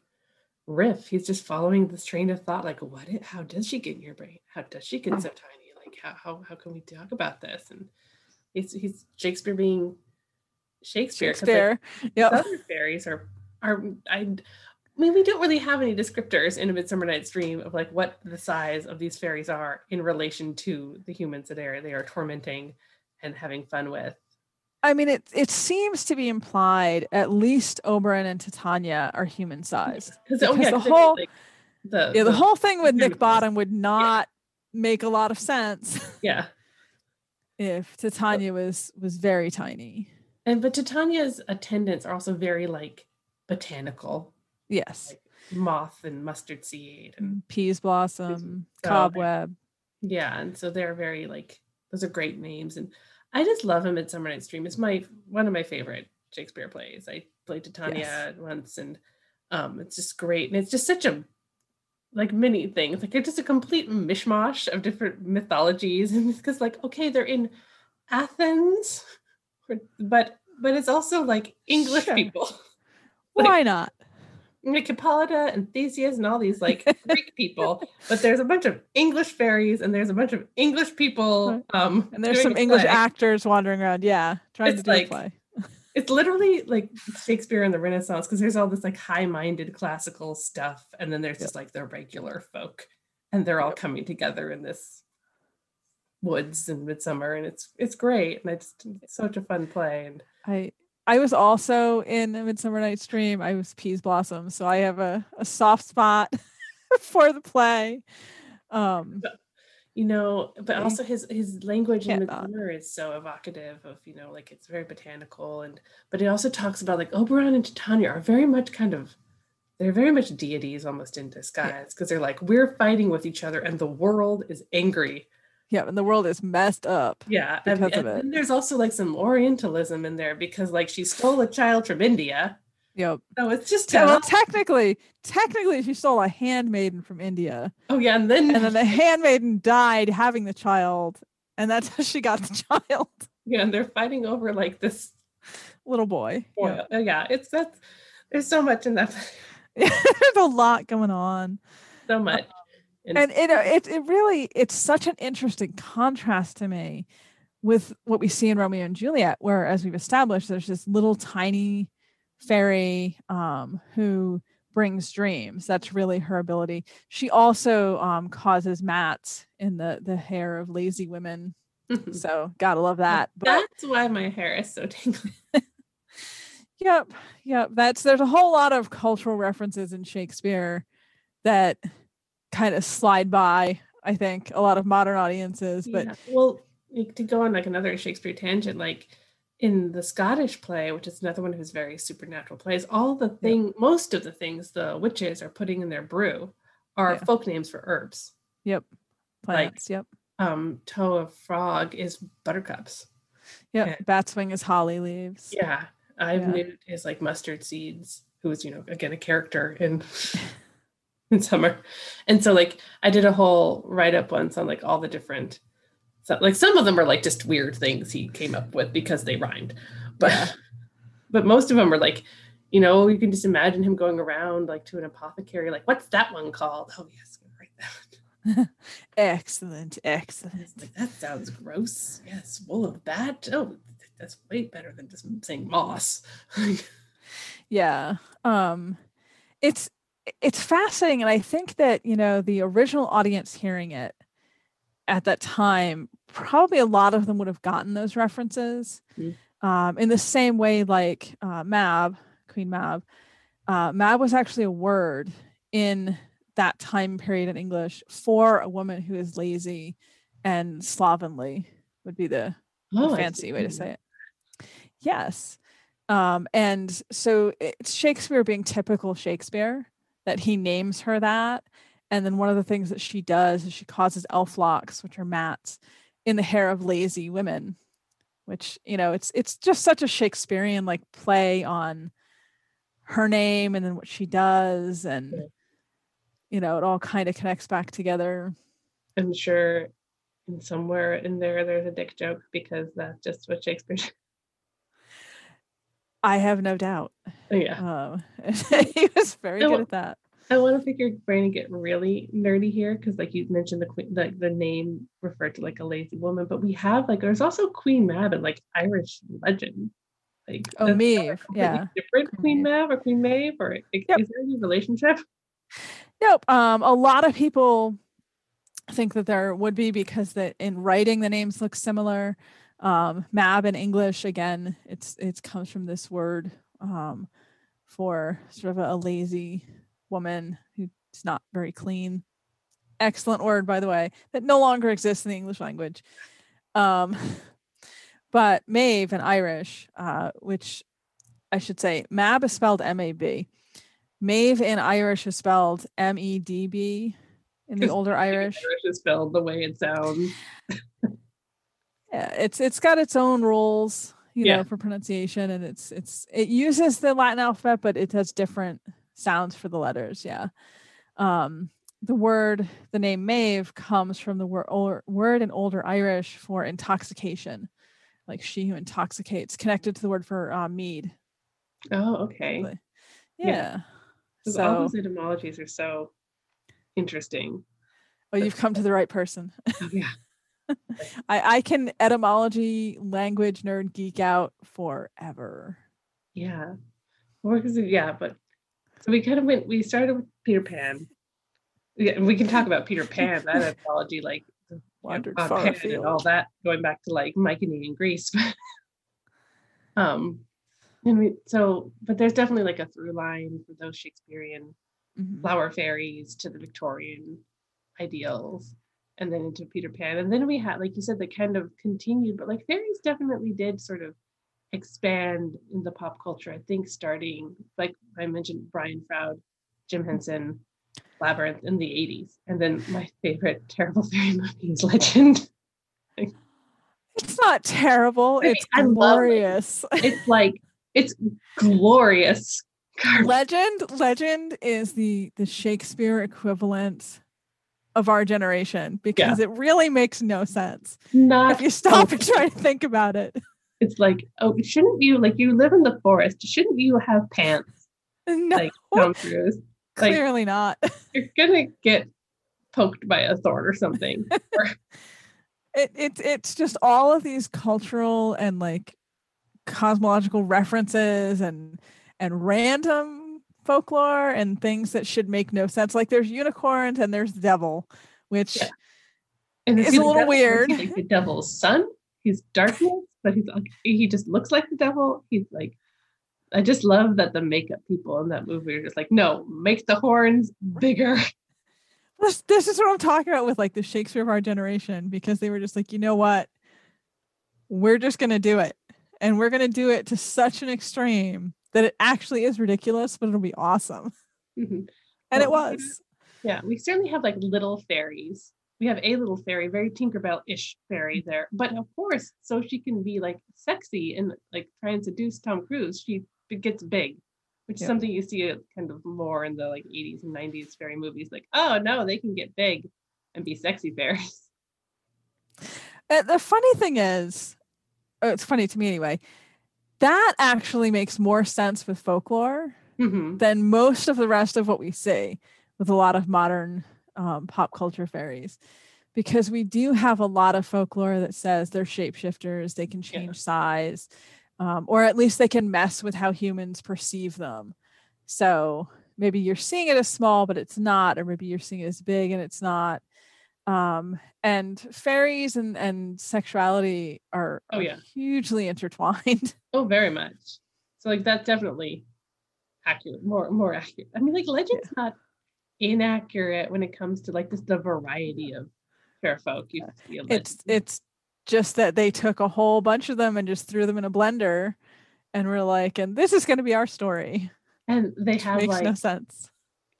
riff. He's just following this train of thought, like, what? i- How does she get in your brain? How does she get so tiny? Like, how how how can we talk about this? And he's he's Shakespeare being Shakespeare. like, Shakespeare yep other fairies are are I. I mean, we don't really have any descriptors in A Midsummer Night's Dream of like what the size of these fairies are in relation to the humans that they are they are tormenting and having fun with. i mean it it seems to be implied at least oberon and titania are human sized Because oh Because yeah, the 'cause they made, whole- like, the yeah the whole thing with nick bottom would not make a lot of sense yeah. [LAUGHS] if titania was was very tiny And but Titania's attendants are also very like botanical, yes like moth and mustard seed and Peaseblossom so- cobweb yeah, and so they're very like those are great names. And I just love him at Summer Night's Dream. It's my one of my favorite Shakespeare plays. I played Titania once and um it's just great. And it's just such a like many things. Like it's just a complete mishmash of different mythologies. [LAUGHS] And it's because like, okay, they're in Athens, but but it's also like English Sure. people. [LAUGHS] Like- why not like Hippolyta and Theseus and all these like [LAUGHS] Greek people, but there's a bunch of English fairies and there's a bunch of English people. Um, and there's some english actors wandering around yeah trying It's to do like- a play It's literally like Shakespeare and the Renaissance because there's all this like high-minded classical stuff, and then there's just like the regular folk, and they're all coming together in this woods in midsummer, and it's it's great, and it's, it's such a fun play. And i i was also in a midsummer night's dream. I was Peaseblossom so i have a, a soft spot [LAUGHS] for the play. Um you know but also his his language in midsummer is so evocative of you know like it's very botanical and but it also talks about like oberon and titania are very much kind of they're very much deities almost in disguise because they're like we're fighting with each other and the world is angry yeah and the world is messed up yeah and, of and it. then there's also like some orientalism in there because like she stole a child from india. Yep. So it's just Te- well technically technically she stole a handmaiden from india. Oh yeah and then, and then the handmaiden died having the child and that's how she got the [LAUGHS] child. Yeah and they're fighting over like this little boy. yeah. Oh, oil. yeah it's that's there's so much in that. [LAUGHS] There's a lot going on. So much and you know, it it really it's such an interesting contrast to me with what we see in Romeo and Juliet, where as we've established, there's this little tiny fairy um, who brings dreams. That's really her ability. She also um, causes mats in the the hair of lazy women. [LAUGHS] So gotta love that. But That's why my hair is so tingly. [LAUGHS] Yep. Yep. That's there's a whole lot of cultural references in Shakespeare that kind of slide by, I think, a lot of modern audiences. But Yeah. well, like, to go on like another Shakespeare tangent, like in the Scottish play, which is another one of his very supernatural plays, all the thing, most of the things the witches are putting in their brew are Yeah. folk names for herbs. yep. Plants. yep. Um, toe of frog is buttercups. Yep. yeah. Bat's wing is holly leaves. Yeah, I've Yeah. Is like mustard seeds, who is you know again a character in [LAUGHS] in summer, and so like I did a whole write up once on like all the different, so, like some of them are like just weird things he came up with because they rhymed, but [LAUGHS] but most of them are like, you know, you can just imagine him going around like to an apothecary, like what's that one called? Oh yes, write that. [LAUGHS] Excellent. Excellent. Like, that sounds gross. Yes, wool of bat. Oh, that's way better than just saying moss. [LAUGHS] yeah um it's it's fascinating and i think that you know the original audience hearing it at that time, probably a lot of them would have gotten those references. Mm. Um, in the same way, like uh, Mab, Queen Mab, uh, Mab was actually a word in that time period in English for a woman who is lazy and slovenly, would be the, Oh, fancy way to say it. Yes. Um, and so it's Shakespeare being typical Shakespeare that he names her that. And then one of the things that she does is she causes elf locks, which are mats, in the hair of lazy women, which, you know, it's it's just such a Shakespearean like play on her name and then what she does. And you know, it all kind of connects back together. I'm sure in somewhere in there there's a dick joke because that's just what Shakespeare. [LAUGHS] I have no doubt. yeah. Um, [LAUGHS] he was very good at that. I want to pick your brain and get really nerdy here because, like you mentioned, the queen, like the name referred to like a lazy woman, but we have like there's also Queen Mab and like Irish legend. Like Oh, that's Maeve, not a completely yeah. different Queen Queen Mab or Queen Maeve or like, Yep. is there any relationship? Nope. Um, a lot of people think that there would be because that in writing the names look similar. Um, Mab in English again, it's it comes from this word um, for sort of a, a lazy woman who's not very clean. Excellent word, by the way, that no longer exists in the English language. Um, [LAUGHS] but Maeve in Irish, uh, which I should say, Mab is spelled M A B. Maeve in Irish is spelled M E D B in the [LAUGHS] older Irish. Irish is spelled the way it sounds. [LAUGHS] Yeah, it's it's got its own rules, you Yeah. know, for pronunciation, and it's it's it uses the Latin alphabet, but it has different sounds for the letters. Yeah. Um, the word, the name Maeve comes from the word or, word in older Irish for intoxication, like she who intoxicates, connected to the word for uh, mead. Oh, okay. Yeah. Yeah. 'Cause all So, those etymologies are so interesting. oh, you've come to the right person. [LAUGHS] Yeah. [LAUGHS] I, I can etymology language nerd geek out forever. Yeah. Yeah, but so we kind of went we started with Peter Pan. Yeah, we can talk about Peter Pan, that [LAUGHS] etymology, like Wandered far Pan and all that, going back to like Mycenae and Greece. [LAUGHS] um and we so but there's definitely like a through line for those Shakespearean Mhm. flower fairies to the Victorian ideals and then into Peter Pan. And then we had, like you said, that kind of continued, but like fairies definitely did sort of expand in the pop culture. I think starting, like I mentioned, Brian Froud, Jim Henson, Labyrinth in the 80s. And then my favorite [LAUGHS] terrible fairy movie is Legend. It's not terrible. I mean, It's I love it. glorious. It's like, it's glorious. garbage. Legend, legend is the the Shakespeare equivalent of our generation because it really makes no sense Not if you stop and try to think about it. it's like, oh, shouldn't you like you live in the forest? Shouldn't you have pants No, like Tom Cruise? [LAUGHS] Like clearly not. you're gonna get poked by a thorn or something. [LAUGHS] It, it it's just all of these cultural and like cosmological references and and random folklore and things that should make no sense. Like there's unicorns and there's devil, which Yeah. and It's is a little devil? Weird. like the devil's son. He's darkness, but he's he just looks like the devil. He's like I just love that the makeup people in that movie are just like, no, make the horns bigger. [LAUGHS] this this is what I'm talking about with like the Shakespeare of our generation because they were just like, you know what? We're just gonna do it. And we're gonna do it to such an extreme that it actually is ridiculous, but it'll be awesome. Mhm. And it was. Yeah, we certainly have like little fairies. We have a little fairy, very Tinkerbell-ish fairy Mm-hmm. there. But of course, so she can be like sexy and like try and seduce Tom Cruise, she gets big, which Yeah. is something you see uh, kind of more in the like 80s and 90s fairy movies. Like, oh no, they can get big and be sexy fairies. Uh, the funny thing is, oh, it's funny to me anyway, that actually makes more sense with folklore Mhm. than most of the rest of what we see with a lot of modern um, pop culture fairies. Because we do have a lot of folklore that says they're shapeshifters, they can Yeah. change size, um, or at least they can mess with how humans perceive them. So maybe you're seeing it as small, but it's not, or maybe you're seeing it as big and it's not. Um, and fairies and, and sexuality are, Oh, yeah. hugely [LAUGHS] intertwined. Oh, very much. So like that's definitely accurate, more more accurate. I mean, like Legend's not inaccurate when it comes to like just the variety of fair folk you see it's it's just that they took a whole bunch of them and just threw them in a blender and were like, and this is going to be our story. and they have makes like no sense.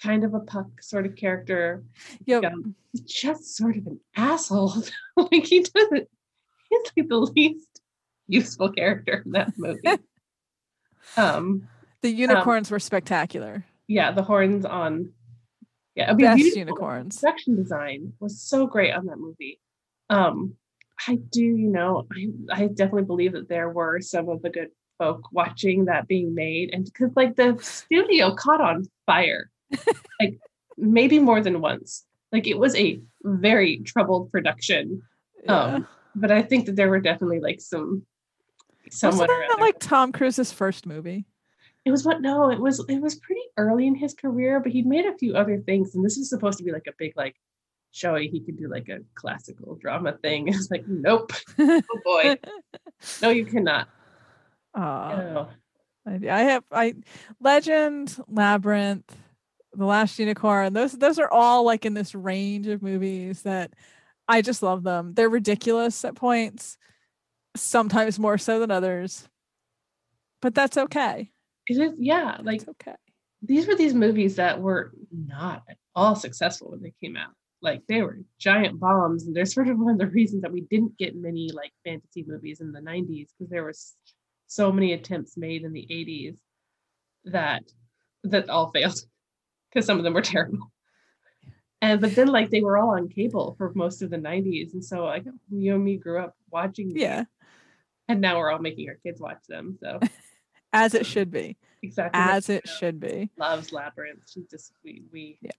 Kind of a puck sort of character. Yep. Um, just sort of an asshole. [LAUGHS] like he doesn't. He's like the least useful character in that movie. [LAUGHS] um. The unicorns were spectacular. Yeah, the horns on. Yeah, I mean, Best beautiful. unicorns. Production design was so great on that movie. Um, I do, you know, I I definitely believe that there were some of the good folk watching that being made, and because like the studio caught on fire, [LAUGHS] like maybe more than once. Like it was a very troubled production. Um, but I think that there were definitely like some Wasn't that like Tom Cruise's first movie? It was what? No, it was it was pretty early in his career, but he'd made a few other things, and this was supposed to be like a big like showy. He could do like a classical drama thing. [LAUGHS] It's like, nope, [LAUGHS] oh boy, no, you cannot. No. I, I have I Legend, Labyrinth, The Last Unicorn. Those those are all like in this range of movies that I just love them. They're ridiculous at points, sometimes more so than others. But that's okay. It is, yeah, like It's okay. these were these movies that were not at all successful when they came out. Like they were giant bombs, and they're sort of one of the reasons that we didn't get many like fantasy movies in the '90s because there was so many attempts made in the '80s that that all failed because some of them were terrible. And but then like they were all on cable for most of the '90s, and so like you and me grew up watching. these, Yeah, and now we're all making our kids watch them. So [LAUGHS] as it should be. exactly As it should be. loves labyrinth. She just we we Yeah.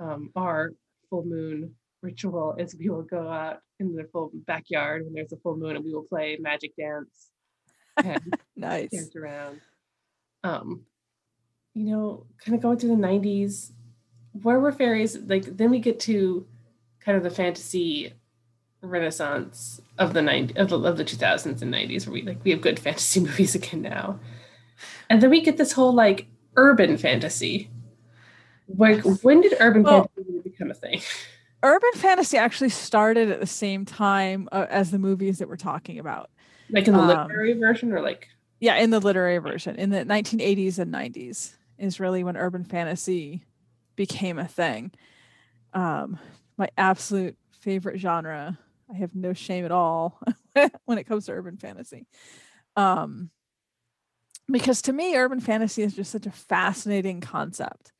um our full moon ritual is we will go out in the full backyard when there's a full moon and we will play magic dance and [LAUGHS] Nice. dance around. Um, you know, kind of going through the 90s, where were fairies? Like then we get to kind of the fantasy renaissance of the 90 of the, of the 2000s and 90s where we like we have good fantasy [LAUGHS] movies again now and then we get this whole like urban fantasy like when did urban Well- fantasy become a thing [LAUGHS] Urban fantasy actually started at the same time uh, as the movies that we're talking about. like in the Um, literary version or like yeah in the literary version in the 1980s and 90s is really when urban fantasy became a thing. Um my absolute favorite genre i have no shame at all [LAUGHS] when it comes to urban fantasy. Um because to me urban fantasy is just such a fascinating concept.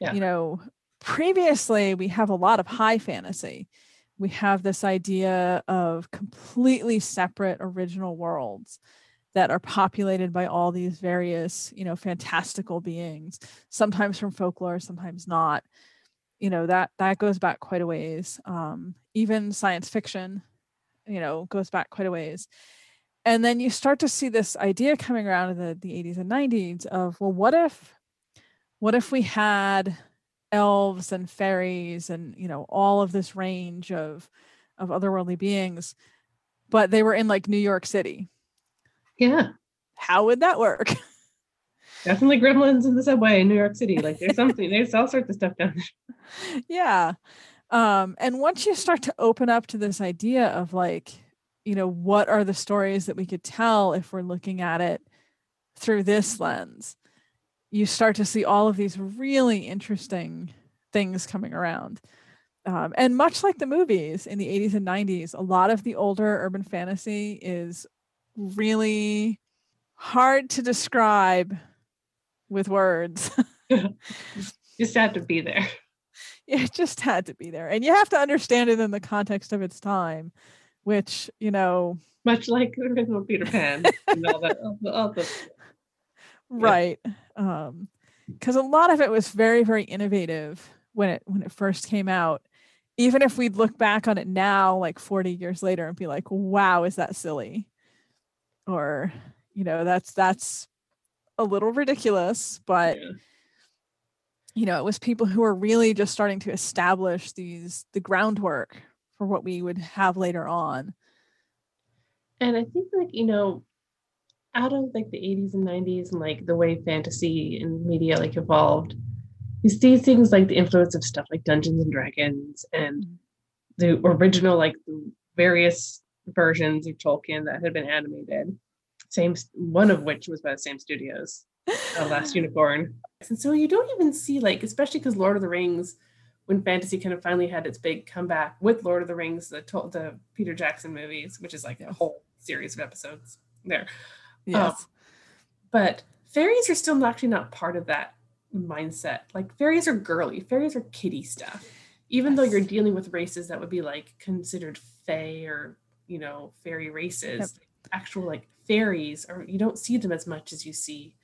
Yeah. you know previously we have a lot of high fantasy. We have this idea of completely separate original worlds that are populated by all these various you know fantastical beings sometimes from folklore sometimes not. You know that that goes back quite a ways. Um even science fiction you know goes back quite a ways. And then you start to see this idea coming around in the, the 80s and 90s of well what if what if we had elves and fairies and you know all of this range of of otherworldly beings but they were in like new york city yeah. How would that work? [LAUGHS] Definitely gremlins in the subway in new york city. Like there's something there's all sorts of stuff down there. Yeah. Um and once you start to open up to this idea of like you know what are the stories that we could tell if we're looking at it through this lens you start to see all of these really interesting things coming around. Um, and much like the movies in the 80s and 90s a lot of the older urban fantasy is really hard to describe with words. [LAUGHS] [LAUGHS] Just have to be there. It just had to be there. And you have to understand it in the context of its time which you know much like [LAUGHS] the original peter pan and all that all the, all the right. Um because a lot of it was very very innovative when it when it first came out. Even if we'd look back on it now like 40 years later and be like wow is that silly or you know that's that's a little ridiculous but yeah. you know it was people who were really just starting to establish these the groundwork for what we would have later on. And I think like, you know, out of like the 80s and 90s and like the way fantasy and media like evolved, you see things like the influence of stuff like Dungeons and Dragons and mm. the original like various versions of Tolkien that had been animated. Same one of which was by the same studios, uh, Last [GASPS] Unicorn. And so you don't even see like, especially because Lord of the Rings, when fantasy kind of finally had its big comeback with Lord of the Rings, the the Peter Jackson movies, which is like a whole series of episodes there. Yes. Um, but fairies are still actually not part of that mindset. Like fairies are girly, fairies are kitty stuff. Even yes. though you're dealing with races that would be like considered fae or you know fairy races, yep. actual like fairies, or you don't see them as much as you see,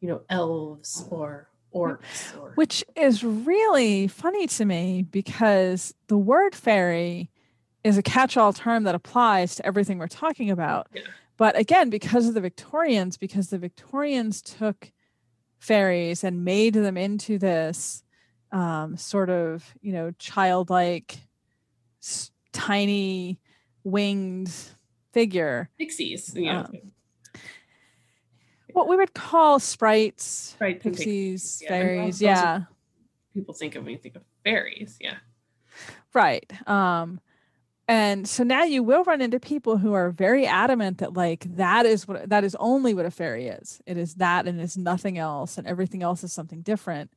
you know, elves or orcs. Or... Which is really funny to me because the word fairy is a catch-all term that applies to everything we're talking about. Yeah. But again, because of the Victorians, because the Victorians took fairies and made them into this um, sort of, you know, childlike, tiny winged figure. Pixies, yeah. Um, what we would call sprites, Sprite pixies, yeah. fairies, yeah. People think of when you think of fairies, yeah. Right. Um, and so now you will run into people who are very adamant that like that is what that is only what a fairy is it is that and it's nothing else and everything else is something different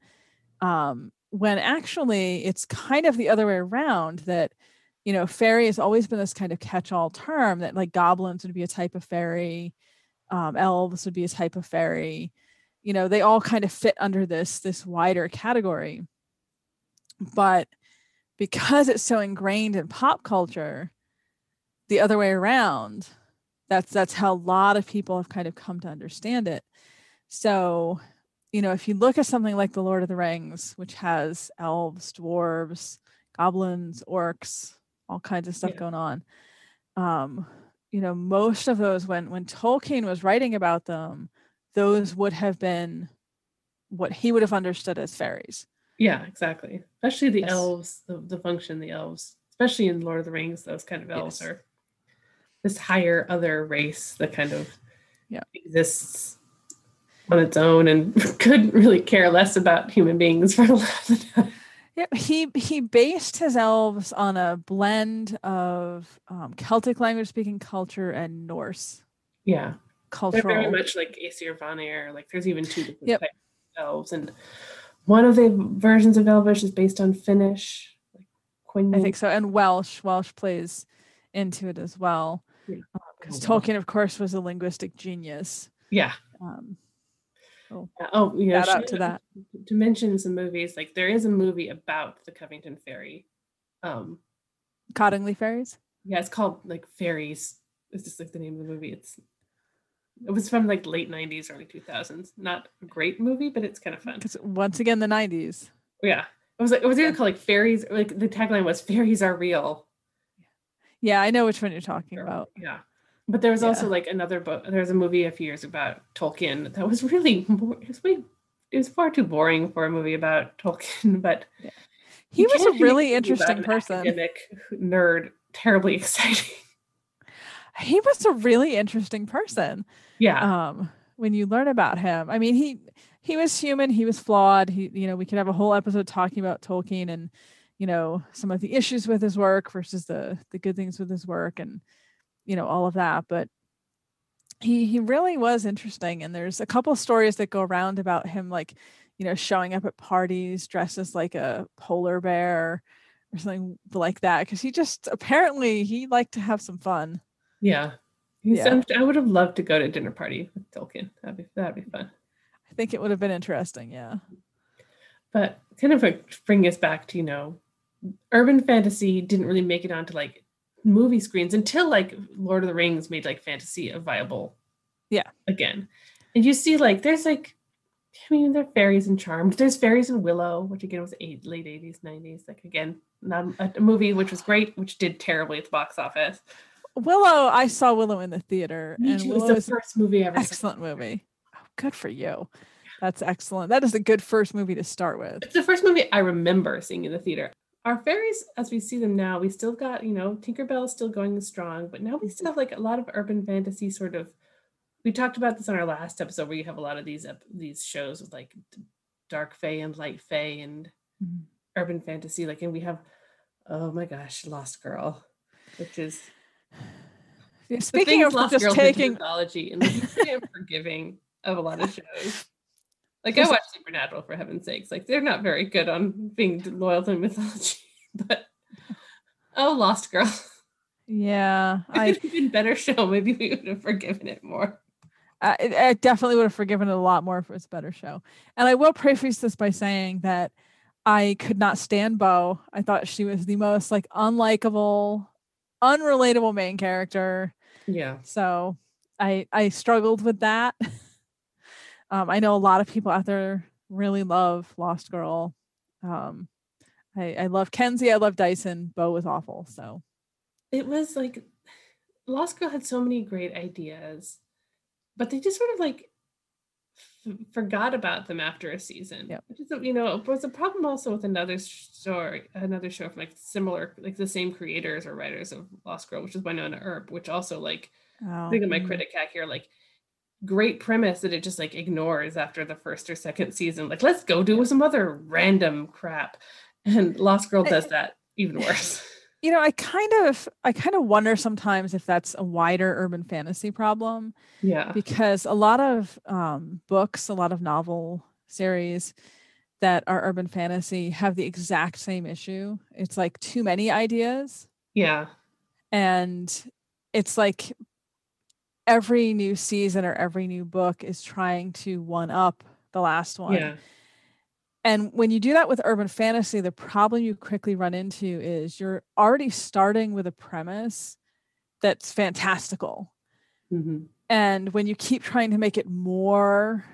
um when actually it's kind of the other way around that you know fairy has always been this kind of catch-all term that like goblins would be a type of fairy um, elves would be a type of fairy. You know they all kind of fit under this this wider category. But because it's so ingrained in pop culture the other way around that's that's how a lot of people have kind of come to understand it. So you know if you look at something like the lord of the rings which has elves dwarves goblins orcs all kinds of stuff yeah. going on um you know most of those when when tolkien was writing about them those would have been what he would have understood as fairies yeah, exactly. Especially the yes. elves, the, the function, the elves, especially in Lord of the Rings, those kind of elves yes. are this higher other race that kind of yeah. exists on its own and [LAUGHS] couldn't really care less about human beings for [LAUGHS] a lot of the time. Yeah, he he based his elves on a blend of um, Celtic language speaking culture and Norse. Yeah, cultural. They're very much like Aesir Vanir. Like there's even two different yep. types of elves, and one of the versions of Elvish is based on Finnish. Like I think so, and Welsh. Welsh plays into it as well. Because yeah. um, Tolkien, of course, was a linguistic genius. Yeah. Um, oh, oh, know, shout out to that. To mention some movies, like there is a movie about the Covington Ferry. Um, Cottingley Fairies. Yeah, it's called like Fairies. It's just like the name of the movie. It's it was from like late 90s, early 2000s. Not a great movie, but it's kind of fun. Because once again, the 90s. Yeah. It was like it was either called like fairies, like the tagline was fairies are real. Yeah, I know which one you're talking about. Yeah. But there was yeah. also like another book. There was a movie a few years about Tolkien that was [LAUGHS] really it was, way, it was far too boring for a movie about [LAUGHS] Tolkien. But yeah. he was a really interesting person. Academic nerd, terribly [LAUGHS] exciting. He was a really interesting person yeah um when you learn about him i mean he he was human he was flawed he you know we could have a whole episode talking about tolkien and you know some of the issues with his work versus the the good things with his work and you know all of that but he he really was interesting and there's a couple stories that go around about him like you know showing up at parties dressed as like a polar bear or something like that because he just apparently he liked to have some fun yeah yeah. I would have loved to go to a dinner party with Tolkien. That'd be that'd be fun. I think it would have been interesting, yeah. But kind of like bring us back to, you know, urban fantasy didn't really make it onto like movie screens until like Lord of the Rings made like fantasy a viable yeah again. And you see like there's like I mean there are fairies and charmed. There's fairies in Willow, which again was eight, late 80s, 90s. Like again, not a, a movie which was great, which did terribly at the box office. Willow, I saw Willow in the theater. Me and too. Willow was the first movie ever. Excellent movie. Oh, good for you. That's excellent. That is a good first movie to start with. It's the first movie I remember seeing in the theater. Our fairies as we see them now we still got you know tinkerbell is still going strong but now we still have like a lot of urban fantasy sort of we talked about this on our last episode where you have a lot of these ep- these shows with like dark fae and light fae and Mhm. urban fantasy like and we have oh my gosh lost girl which is the Speaking of lost just taking, mythology and usually forgiving of a lot of shows like i watch supernatural for heaven's sakes like they're not very good on being loyal to mythology [LAUGHS] but oh lost girl yeah, [LAUGHS] if I it had been better show, maybe we would have forgiven it more. Uh, I, I definitely would have forgiven it a lot more if it was a better show. And I will preface this by saying that I could not stand Bo. I thought she was the most like unlikable, unrelatable main character. Yeah. So I I struggled with that. [LAUGHS] um, I know a lot of people out there really love Lost Girl. Um, I, I love Kenzie. I love Dyson. Bo was awful. So It was like Lost Girl had so many great ideas, but they just sort of like f- forgot about them after a season. Yep. Which is, you know, it was a problem also with another story, another show from like similar, like the same creators or writers of Lost Girl, which is Wynonna Earp, which also like oh, think of my mm. critic hack here, like great premise that it just like ignores after the first or second season. Like, let's go do some other random crap. And Lost Girl does that even worse. [LAUGHS] you know i kind of i kind of wonder sometimes if that's a wider urban fantasy problem Yeah. because a lot of um, books a lot of novel series that are urban fantasy have the exact same issue it's like too many ideas Yeah. and it's like every new season or every new book is trying to one up the last one Yeah. and when you do that with urban fantasy, the problem you quickly run into is you're already starting with a premise that's fantastical. hmm And when you keep trying to make it more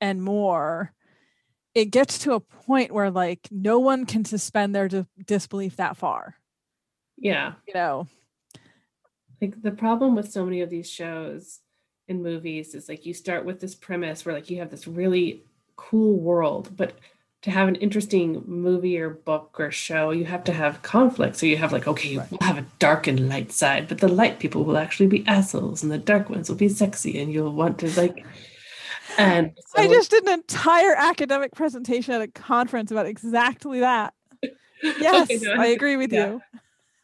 and more, it gets to a point where like no one can suspend their di- disbelief that far. Yeah. You know, Like the problem with so many of these shows and movies is like you start with this premise where like you have this really cool world, but to have an interesting movie or book or show, you have to have conflict. So you have like, okay, we'll have a dark and light side, but the light people will actually be assholes and the dark ones will be sexy and you'll want to like and I just did an entire academic presentation at a conference about exactly that. [LAUGHS] Yes, Okay, no, I agree with yeah. you.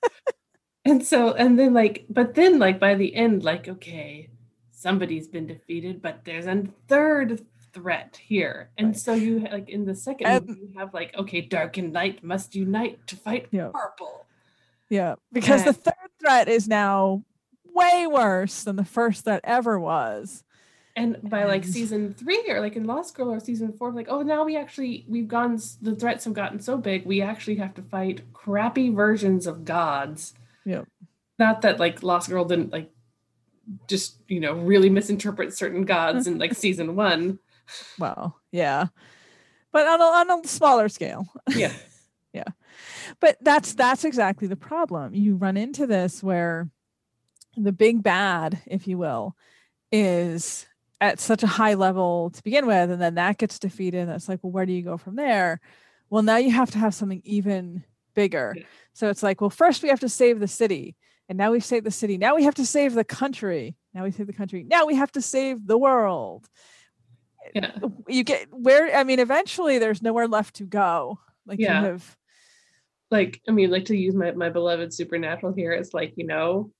[LAUGHS] And so, and then like, but then like by the end, like, okay, somebody's been defeated, but there's a third threat here. And Right. so you like in the second And- movie, you have like, okay, dark and light must unite to fight Yeah. purple. Yeah, because the third threat is now way worse than the first threat ever was. And by like season three or like in Lost Girl or season four, like, oh, now we actually, we've gone, the threats have gotten so big, we actually have to fight crappy versions of gods. Yep. Not that like Lost Girl didn't like just, you know, really misinterpret certain gods in like [LAUGHS] season one. Well, yeah, but on a, on a smaller scale. Yeah. [LAUGHS] yeah. But that's that's exactly the problem. You run into this where the big bad, if you will, is at such a high level to begin with, and then that gets defeated. And it's like, well, where do you go from there? Well, now you have to have something even bigger. So it's like, well, first we have to save the city, and now we've saved the city. Now we have to save the country. Now we save the country. Now we have to save the world. Yeah. You get where I mean, eventually there's nowhere left to go. Like Yeah. you have like i mean like to use my, my beloved supernatural here it's like you know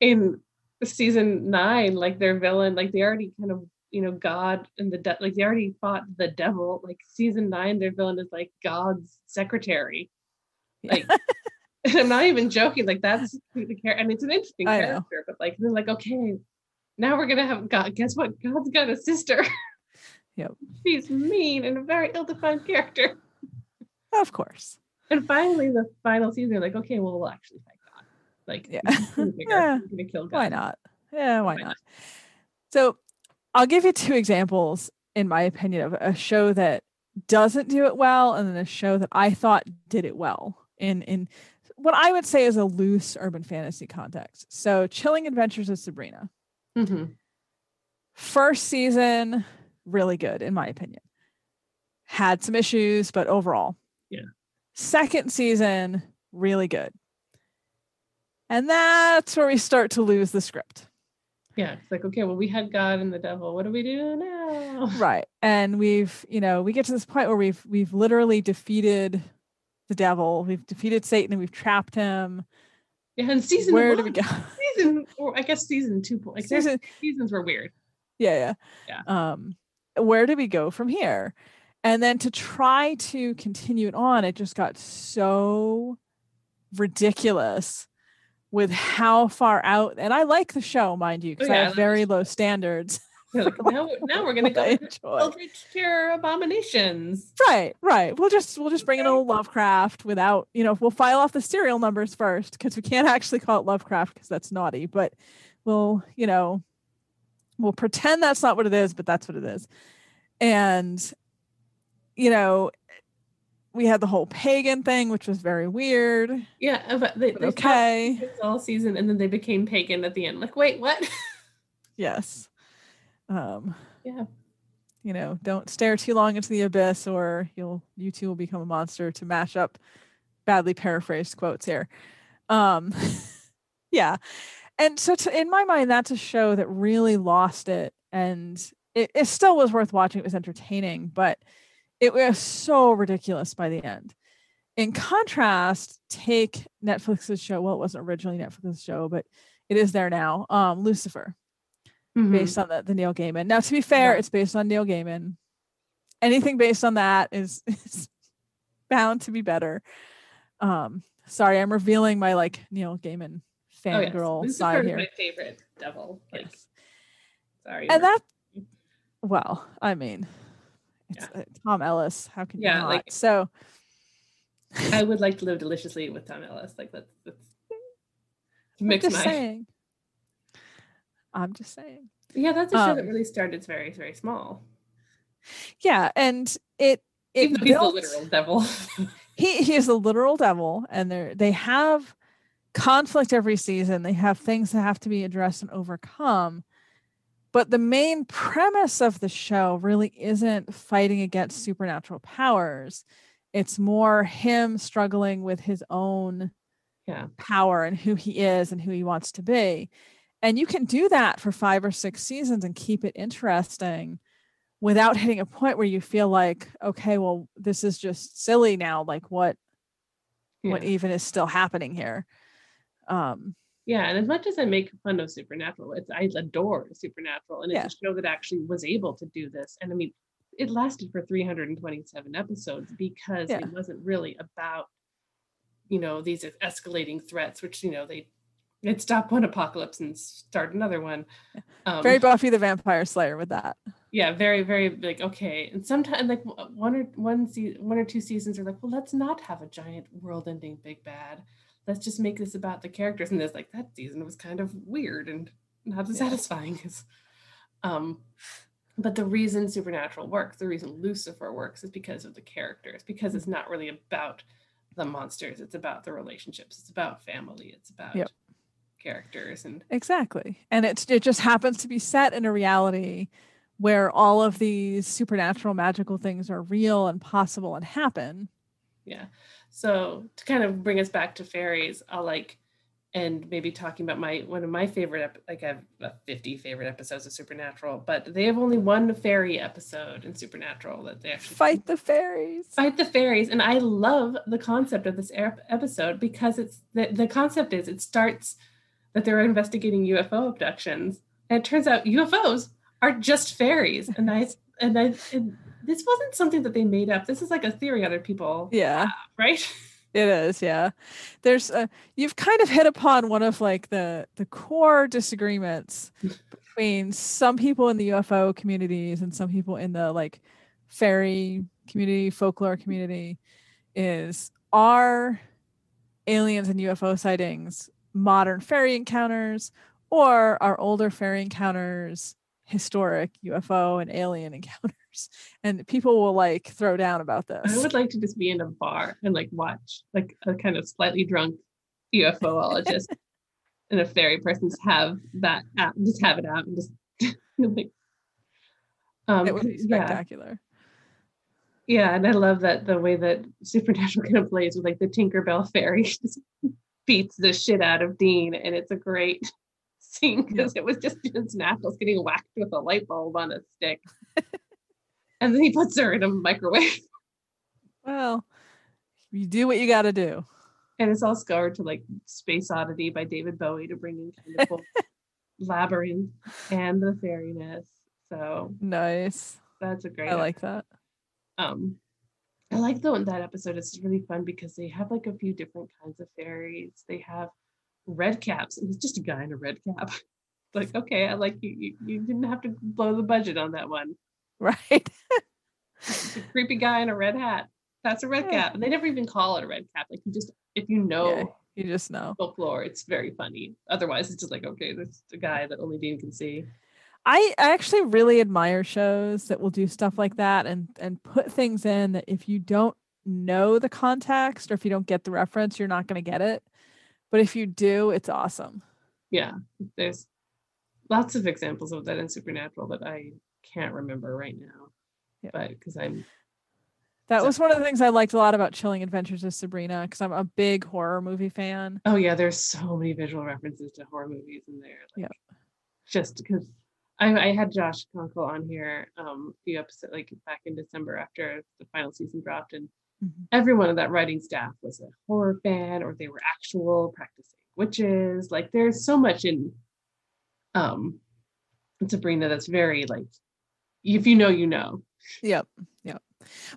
in season nine like their villain like they already kind of you know god and the de- like they already fought the devil like season nine their villain is like god's secretary like [LAUGHS] [LAUGHS] and i'm not even joking like that's the character and it's an interesting character but like they're like okay now we're gonna have god guess what god's got a sister [LAUGHS] Yep. she's mean and a very ill-defined character Of course. and finally, the final season, they're like, okay, well, we'll actually fight God. Like, Yeah. Yeah. We're gonna kill God. Why not? Yeah, why Why not? So I'll give you two examples, in my opinion, of a show that doesn't do it well and then a show that I thought did it well in in what I would say is a loose urban fantasy context. So Chilling Adventures of Sabrina. Mhm. First season, really good, in my opinion. Had some issues, but overall. Yeah. Second season, really good. And that's where we start to lose the script. Yeah, it's like okay, well, we had God and the devil. What do we do now? Right. And we've, you know, we get to this point where we've we've literally defeated the devil. We've defeated Satan and we've trapped him. Yeah, and season Where one, do we go? Season, or I guess season two. Like Season- seasons were weird. Yeah, yeah. yeah. Um, where do we go from here? And then to try to continue it on, it just got so ridiculous with how far out. And I like the show, mind you, because Oh, yeah, I I have love very low standards. Like, now, now we're gonna [LAUGHS] go. Eldritch Terror Abominations. Right, right. We'll just we'll just bring in a little Lovecraft without, you know, we'll file off the serial numbers first because we can't actually call it Lovecraft because that's naughty. But we'll, you know, we'll pretend that's not what it is, but that's what it is. And, you know, we had the whole pagan thing, which was very weird. Yeah, uh, but they, they okay. all season, and then they became pagan at the end. Like, wait, what? [LAUGHS] Yes. Um, yeah, you know, don't stare too long into the abyss or you'll you too will become a monster to mash up badly paraphrased quotes here. Um [LAUGHS] yeah. And so to, in my mind that's a show that really lost it and it, it still was worth watching. It was entertaining, but it was so ridiculous by the end. In contrast, take Netflix's show. Well, it wasn't originally Netflix's show, but it is there now. Um, Lucifer based on the, the Neil Gaiman. Now, to be fair, Yeah. it's based on Neil Gaiman. Anything based on that is, [LAUGHS] is bound to be better. Um, sorry, I'm revealing my like Neil Gaiman oh yes, fangirl side is here. my favorite devil. Like, sorry, And that, well, I mean, it's uh, Tom Ellis. How can you Yeah, not? like- so I would like to live deliciously with Tom Ellis. Like that's that's I'm mix just my saying. I'm just saying. yeah. That's a show that Um, really started very very small. Yeah, and it it though he's built- literal devil. [LAUGHS] he he is a literal devil and they they have conflict every season they have things that have to be addressed and overcome but the main premise of the show really isn't fighting against supernatural powers it's more him struggling with his own yeah. power and who he is and who he wants to be and you can do that for five or six seasons and keep it interesting without hitting a point where you feel like okay well this is just silly now like what what even is still happening here um Yeah, and as much as I make fun of Supernatural, it's I adore Supernatural, and it's Yeah. a show that actually was able to do this. And I mean, it lasted for 327 episodes because Yeah. it wasn't really about, you know, these escalating threats, which you know they they'd stop one apocalypse and start another one. [LAUGHS] Um, very buffy the vampire slayer with that yeah, very very like okay, and sometimes like one or one se- one or two seasons are like, well, let's not have a giant world-ending big bad. Let's just make this about the characters. And there's like that season was kind of weird and not as Yeah. satisfying as um but the reason supernatural works the reason lucifer works is because of the characters because it's not really about the monsters it's about the relationships it's about family it's about Yep. Characters and exactly. And it, it just happens to be set in a reality where all of these supernatural magical things are real and possible and happen. Yeah. So to kind of bring us back to fairies i'll like and maybe talking about my one of my favorite like i have uh, 50 favorite episodes of supernatural but they have only one fairy episode in supernatural that they actually fight the fairies. Fight the fairies. And i love the concept of this ep- episode because it's the, the concept is it starts that they're investigating ufo abductions. And it turns out ufos are just fairies. And i and i and this wasn't something that they made up. This is like a theory other people yeah. have, right? It is, yeah. There's uh, you've kind of hit upon one of like the the core disagreements between some people in the UFO communities and some people in the like fairy community, folklore community is are aliens and UFO sightings modern fairy encounters or are older fairy encounters historic UFO and alien [LAUGHS] encounters? And people will like throw down about this. i would like to just be in a bar and like watch like a kind of slightly drunk ufoologist [LAUGHS] and a fairy person just have that out, just have it out and just [LAUGHS] like um it would be yeah. spectacular. Yeah, and I love that the way that Supernatural kind of plays with like the Tinker Bell fairy just beats the shit out of Dean, and it's a great [LAUGHS] scene because it was just Jensen Ackles getting whacked with a light bulb on a stick, [LAUGHS] and then he puts her in a microwave, [LAUGHS] Well, you do what you got to do. and it's all scored to like Space Oddity by David Bowie to bring in kind of both labyrinth and the fairiness. So Nice. that's a great. I like that. um i like the one that episode it's really fun because they have like a few different kinds of fairies. They have red caps and it's just a guy in a red cap. [LAUGHS] Like okay i like you you, you didn't have to blow the budget on that one. [LAUGHS] Right. a creepy guy in a red hat. That's a red Yeah. cap. And they never even call it a red cap. Like you just if you know Yeah, you just know. folklore it's very funny. Otherwise it's just like okay there's a guy that only dean can see I, actually really admire shows that will do stuff like that and and put things in that if you don't know the context or if you don't get the reference, you're not going to get it. But if you do, it's awesome. yeah there's lots of examples of that in supernatural that i can't remember right now Yeah. but because i'm That So- was one of the things I liked a lot about Chilling Adventures of Sabrina because I'm a big horror movie fan. oh yeah there's so many visual references to horror movies in there like, Yep. just because I, I had josh Conkel on here um a few episodes like back in december after the final season dropped and Mhm. everyone of that writing staff was a horror fan or they were actual practicing witches like there's so much in um in sabrina that's very like if you know you know Yep. Yep.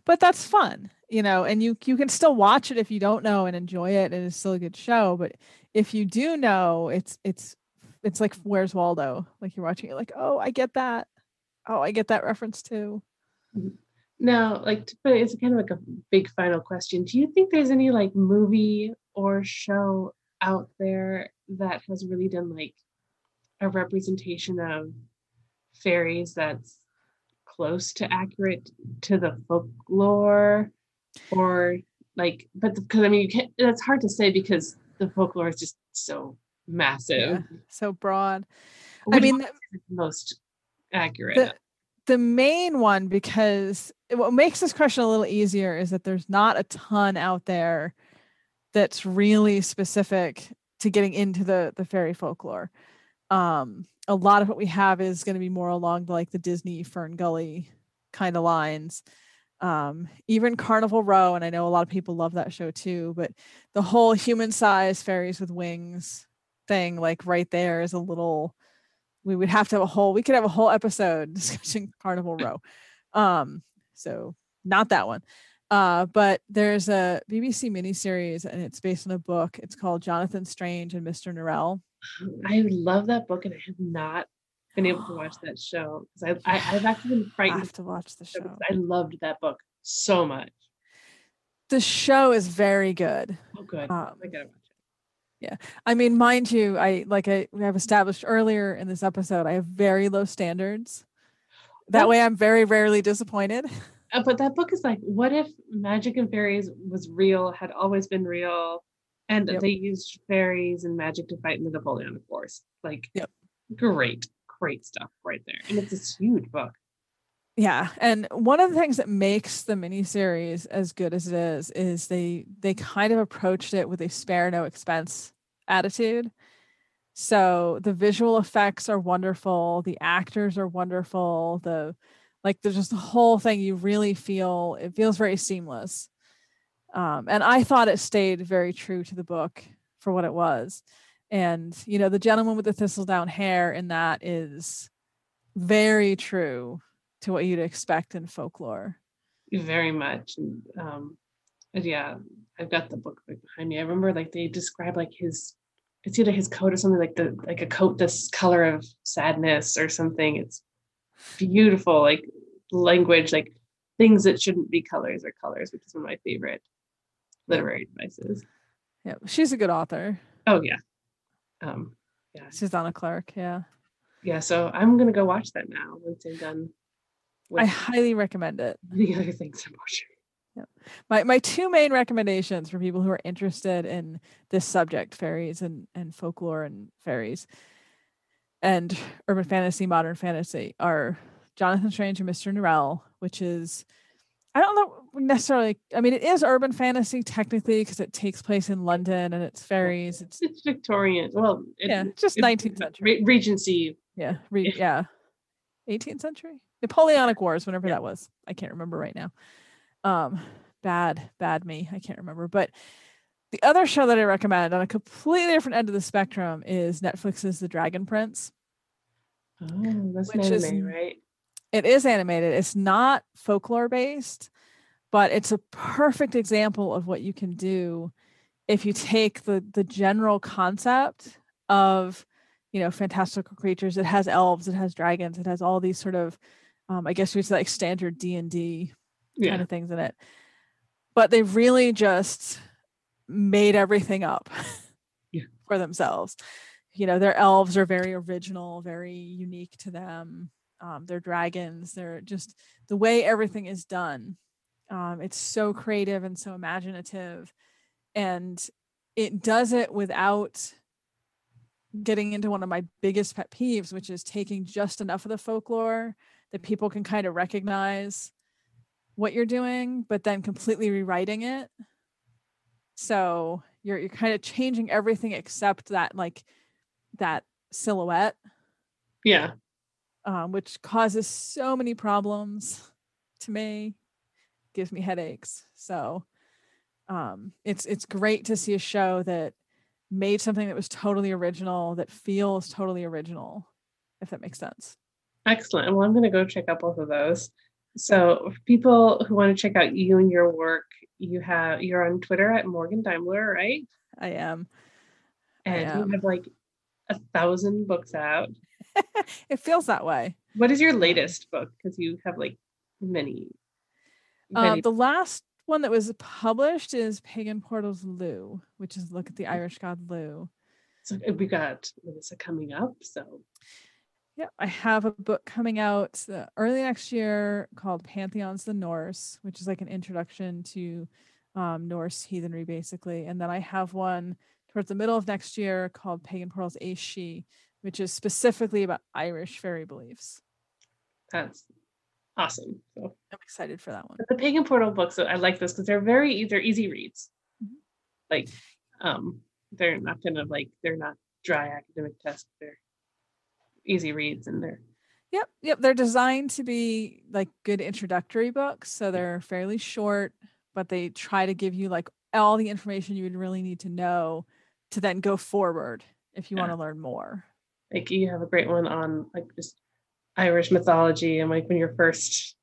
But that's fun, you know, and you you can still watch it if you don't know and enjoy it and it's still a good show. But if you do know, it's it's it's like Where's Waldo? Like you're watching it like, oh, I get that. Oh, I get that reference too. Mm-hmm. Now, like, it's kind of like a big final question. Do you think there's any like movie or show out there that has really done like a representation of fairies that's close to accurate to the folklore or like but because i mean you can't that's hard to say because the folklore is just so massive. So broad. I mean, most accurate? The the main one because what makes this question a little easier is that there's not a ton out there that's really specific to getting into the the fairy folklore. Um a lot of what we have is going to be more along the, like the disney fern gully kind of lines. Um even carnival row and i know a lot of people love that show too but the whole human size fairies with wings thing like right there is a little we would have to have a whole we could have a whole episode [LAUGHS] discussing carnival [LAUGHS] row um so not that one uh but there's a bbc miniseries and it's based on a book it's called jonathan strange and mr norrell I love that book, and I have not been able to watch [GASPS] that show because I, I I've actually been frightened. have to watch the show show I loved that book so much. the show is very good Oh, good. Um, I gotta watch it. i mean mind you i like i we have established earlier in this episode i have very low standards that way i'm very rarely disappointed [LAUGHS] Uh, but that book is like, what if magic and fairies was real, had always been real, and Yep. they used fairies and magic to fight in the Napoleonic Wars? Like, Yep. great, great stuff right there. And it's this huge book. Yeah, and one of the things that makes the miniseries as good as it is is they they kind of approached it with a spare no expense attitude. So the visual effects are wonderful, the actors are wonderful, the like there's just the whole thing you really feel it feels very seamless. Um, and I thought it stayed very true to the book for what it was. And you know, the gentleman with the thistle down hair in that is very true to what you'd expect in folklore. very much and um yeah i've got the book behind me i remember like they describe like his it's either his coat or something like the like a coat this color of sadness or something it's beautiful like language like things that shouldn't be colors or colors which is one of my favorite literary devices Yeah, she's a good author. oh yeah um yeah Susanna Clarke. Yeah, yeah so i'm gonna go watch that now once i'm done I highly recommend it. [LAUGHS] the other things i'm watching My my two main recommendations for people who are interested in this subject, fairies and and folklore and fairies, and urban fantasy, modern fantasy, are Jonathan Strange and Mr. Norrell, which is I don't know necessarily. I mean, it is urban fantasy technically because it takes place in London and it's fairies. It's It's Victorian. Well, it, yeah, just 19th century. Re- Regency. Yeah, re- yeah, 18th century. Napoleonic Wars, whenever that was. I can't remember right now. Um, bad, bad me. I can't remember. But the other show that I recommend on a completely different end of the spectrum is Netflix's The Dragon Prince. Oh, that's Which an is- right? It is animated. It's not folklore based, but it's a perfect example of what you can do if you take the the general concept of you know fantastical creatures. It has elves, it has dragons, it has all these sort of um, I guess we say like standard D and D Yeah. kind of things in it. But they really just made everything up Yeah. [LAUGHS] for themselves. You know, their elves are very original, very unique to them. Um, they're dragons. They're just the way everything is done. Um, it's so creative and so imaginative, and it does it without getting into one of my biggest pet peeves, which is taking just enough of the folklore that people can kind of recognize what you're doing, but then completely rewriting it. So you're you're kind of changing everything except that like that silhouette, Yeah. um, which causes so many problems to me, gives me headaches. So um, it's it's great to see a show that made something that was totally original, that feels totally original, if that makes sense. Excellent. Well, I'm going to go check out both of those. So, for people who want to check out you and your work, you have you're on Twitter at Morgan Daimler, right? I am. I And am. you have like a thousand books out. [LAUGHS] It feels that way. What is your latest book? Because you have like many. Um, the last one that was published is Pagan Portals Lugh, which is look at the Irish god Lugh. so we got Melissa coming up. So Yeah, I have a book coming out uh, early next year called Pantheons the Norse, which is like an introduction to um, Norse heathenry, basically. And then I have one towards the middle of next year called Pagan Portals Aos Sidhe, which is specifically about Irish fairy beliefs. that's awesome. So I'm excited for that one. But the pagan portal books i like this because they're very they're easy reads Mhm. like um they're not gonna like they're not dry academic tests they're easy reads and they're Yep, yep. They're designed to be like good introductory books. So they're fairly short, but they try to give you like all the information you would really need to know to then go forward if you want to learn more. like you have a great one on like just irish mythology and like when you're first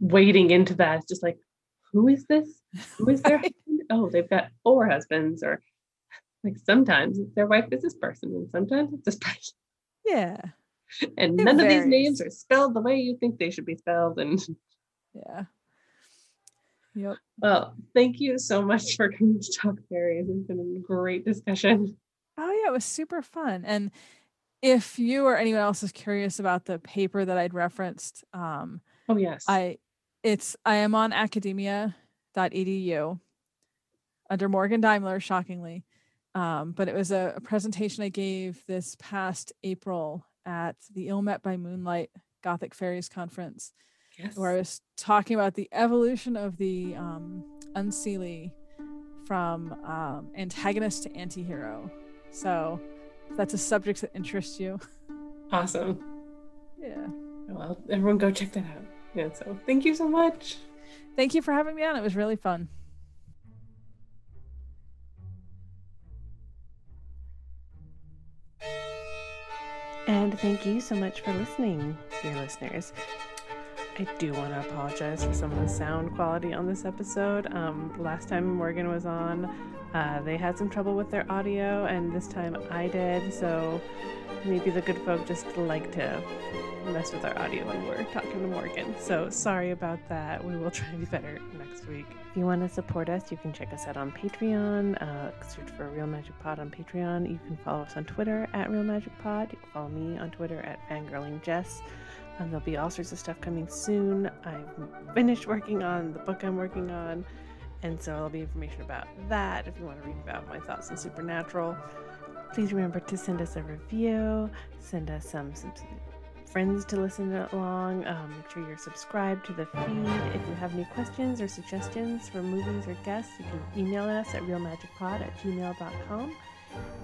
wading into that it's just like who is this who is their [LAUGHS] oh they've got four husbands or like sometimes their wife is this person and sometimes it's this person Yeah. and It none of these names are spelled the way you think they should be spelled and Yeah. Yep. Well, thank you so much for coming to talk fairies. It's been a great discussion. Oh yeah, it was super fun. And if you or anyone else is curious about the paper that I'd referenced, um, Oh yes. I it's I am on academia.edu under Morgan Daimler, shockingly. Um, but it was a, a presentation I gave this past April at the Ill Met by Moonlight Gothic Fairies Conference, yes. where I was talking about the evolution of the um, Unseelie from um, antagonist to anti-hero. So if that's a subject that interests you. Awesome. Yeah. Well, everyone go check that out. Yeah, so thank you so much. Thank you for having me on. It was really fun. And thank you so much for listening, dear listeners. I do want to apologize for some of the sound quality on this episode. Um, last time Morgan was on, uh, they had some trouble with their audio, and this time I did. So maybe the good folk just like to mess with our audio when we're talking to Morgan. So sorry about that. We will [LAUGHS] try to be better next week. If you want to support us, you can check us out on Patreon. Uh, search for Real Magic Pod on Patreon. You can follow us on Twitter at Real Magic Pod. You can follow me on Twitter at Fangirling Jess. And there'll be all sorts of stuff coming soon. I've finished working on the book I'm working on, and so there'll be information about that if you want to read about my thoughts on Supernatural. Please remember to send us a review, send us some, some friends to listen along. Um, make sure you're subscribed to the feed. If you have any questions or suggestions for movies or guests, you can email us at realmagicpod at gmail.com.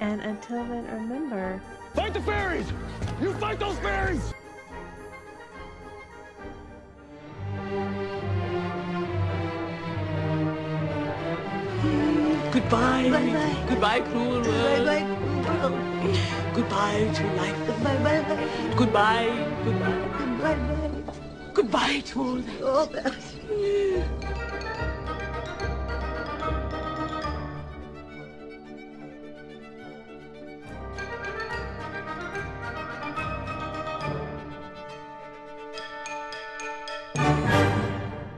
And until then, remember Fight the fairies! You fight those fairies! Goodbye. Bye-bye. Goodbye, cruel world. Bye-bye, cruel world. Goodbye to life. Goodbye, bye-bye. Goodbye. Goodbye. Goodbye, bye. Goodbye to all that. All that.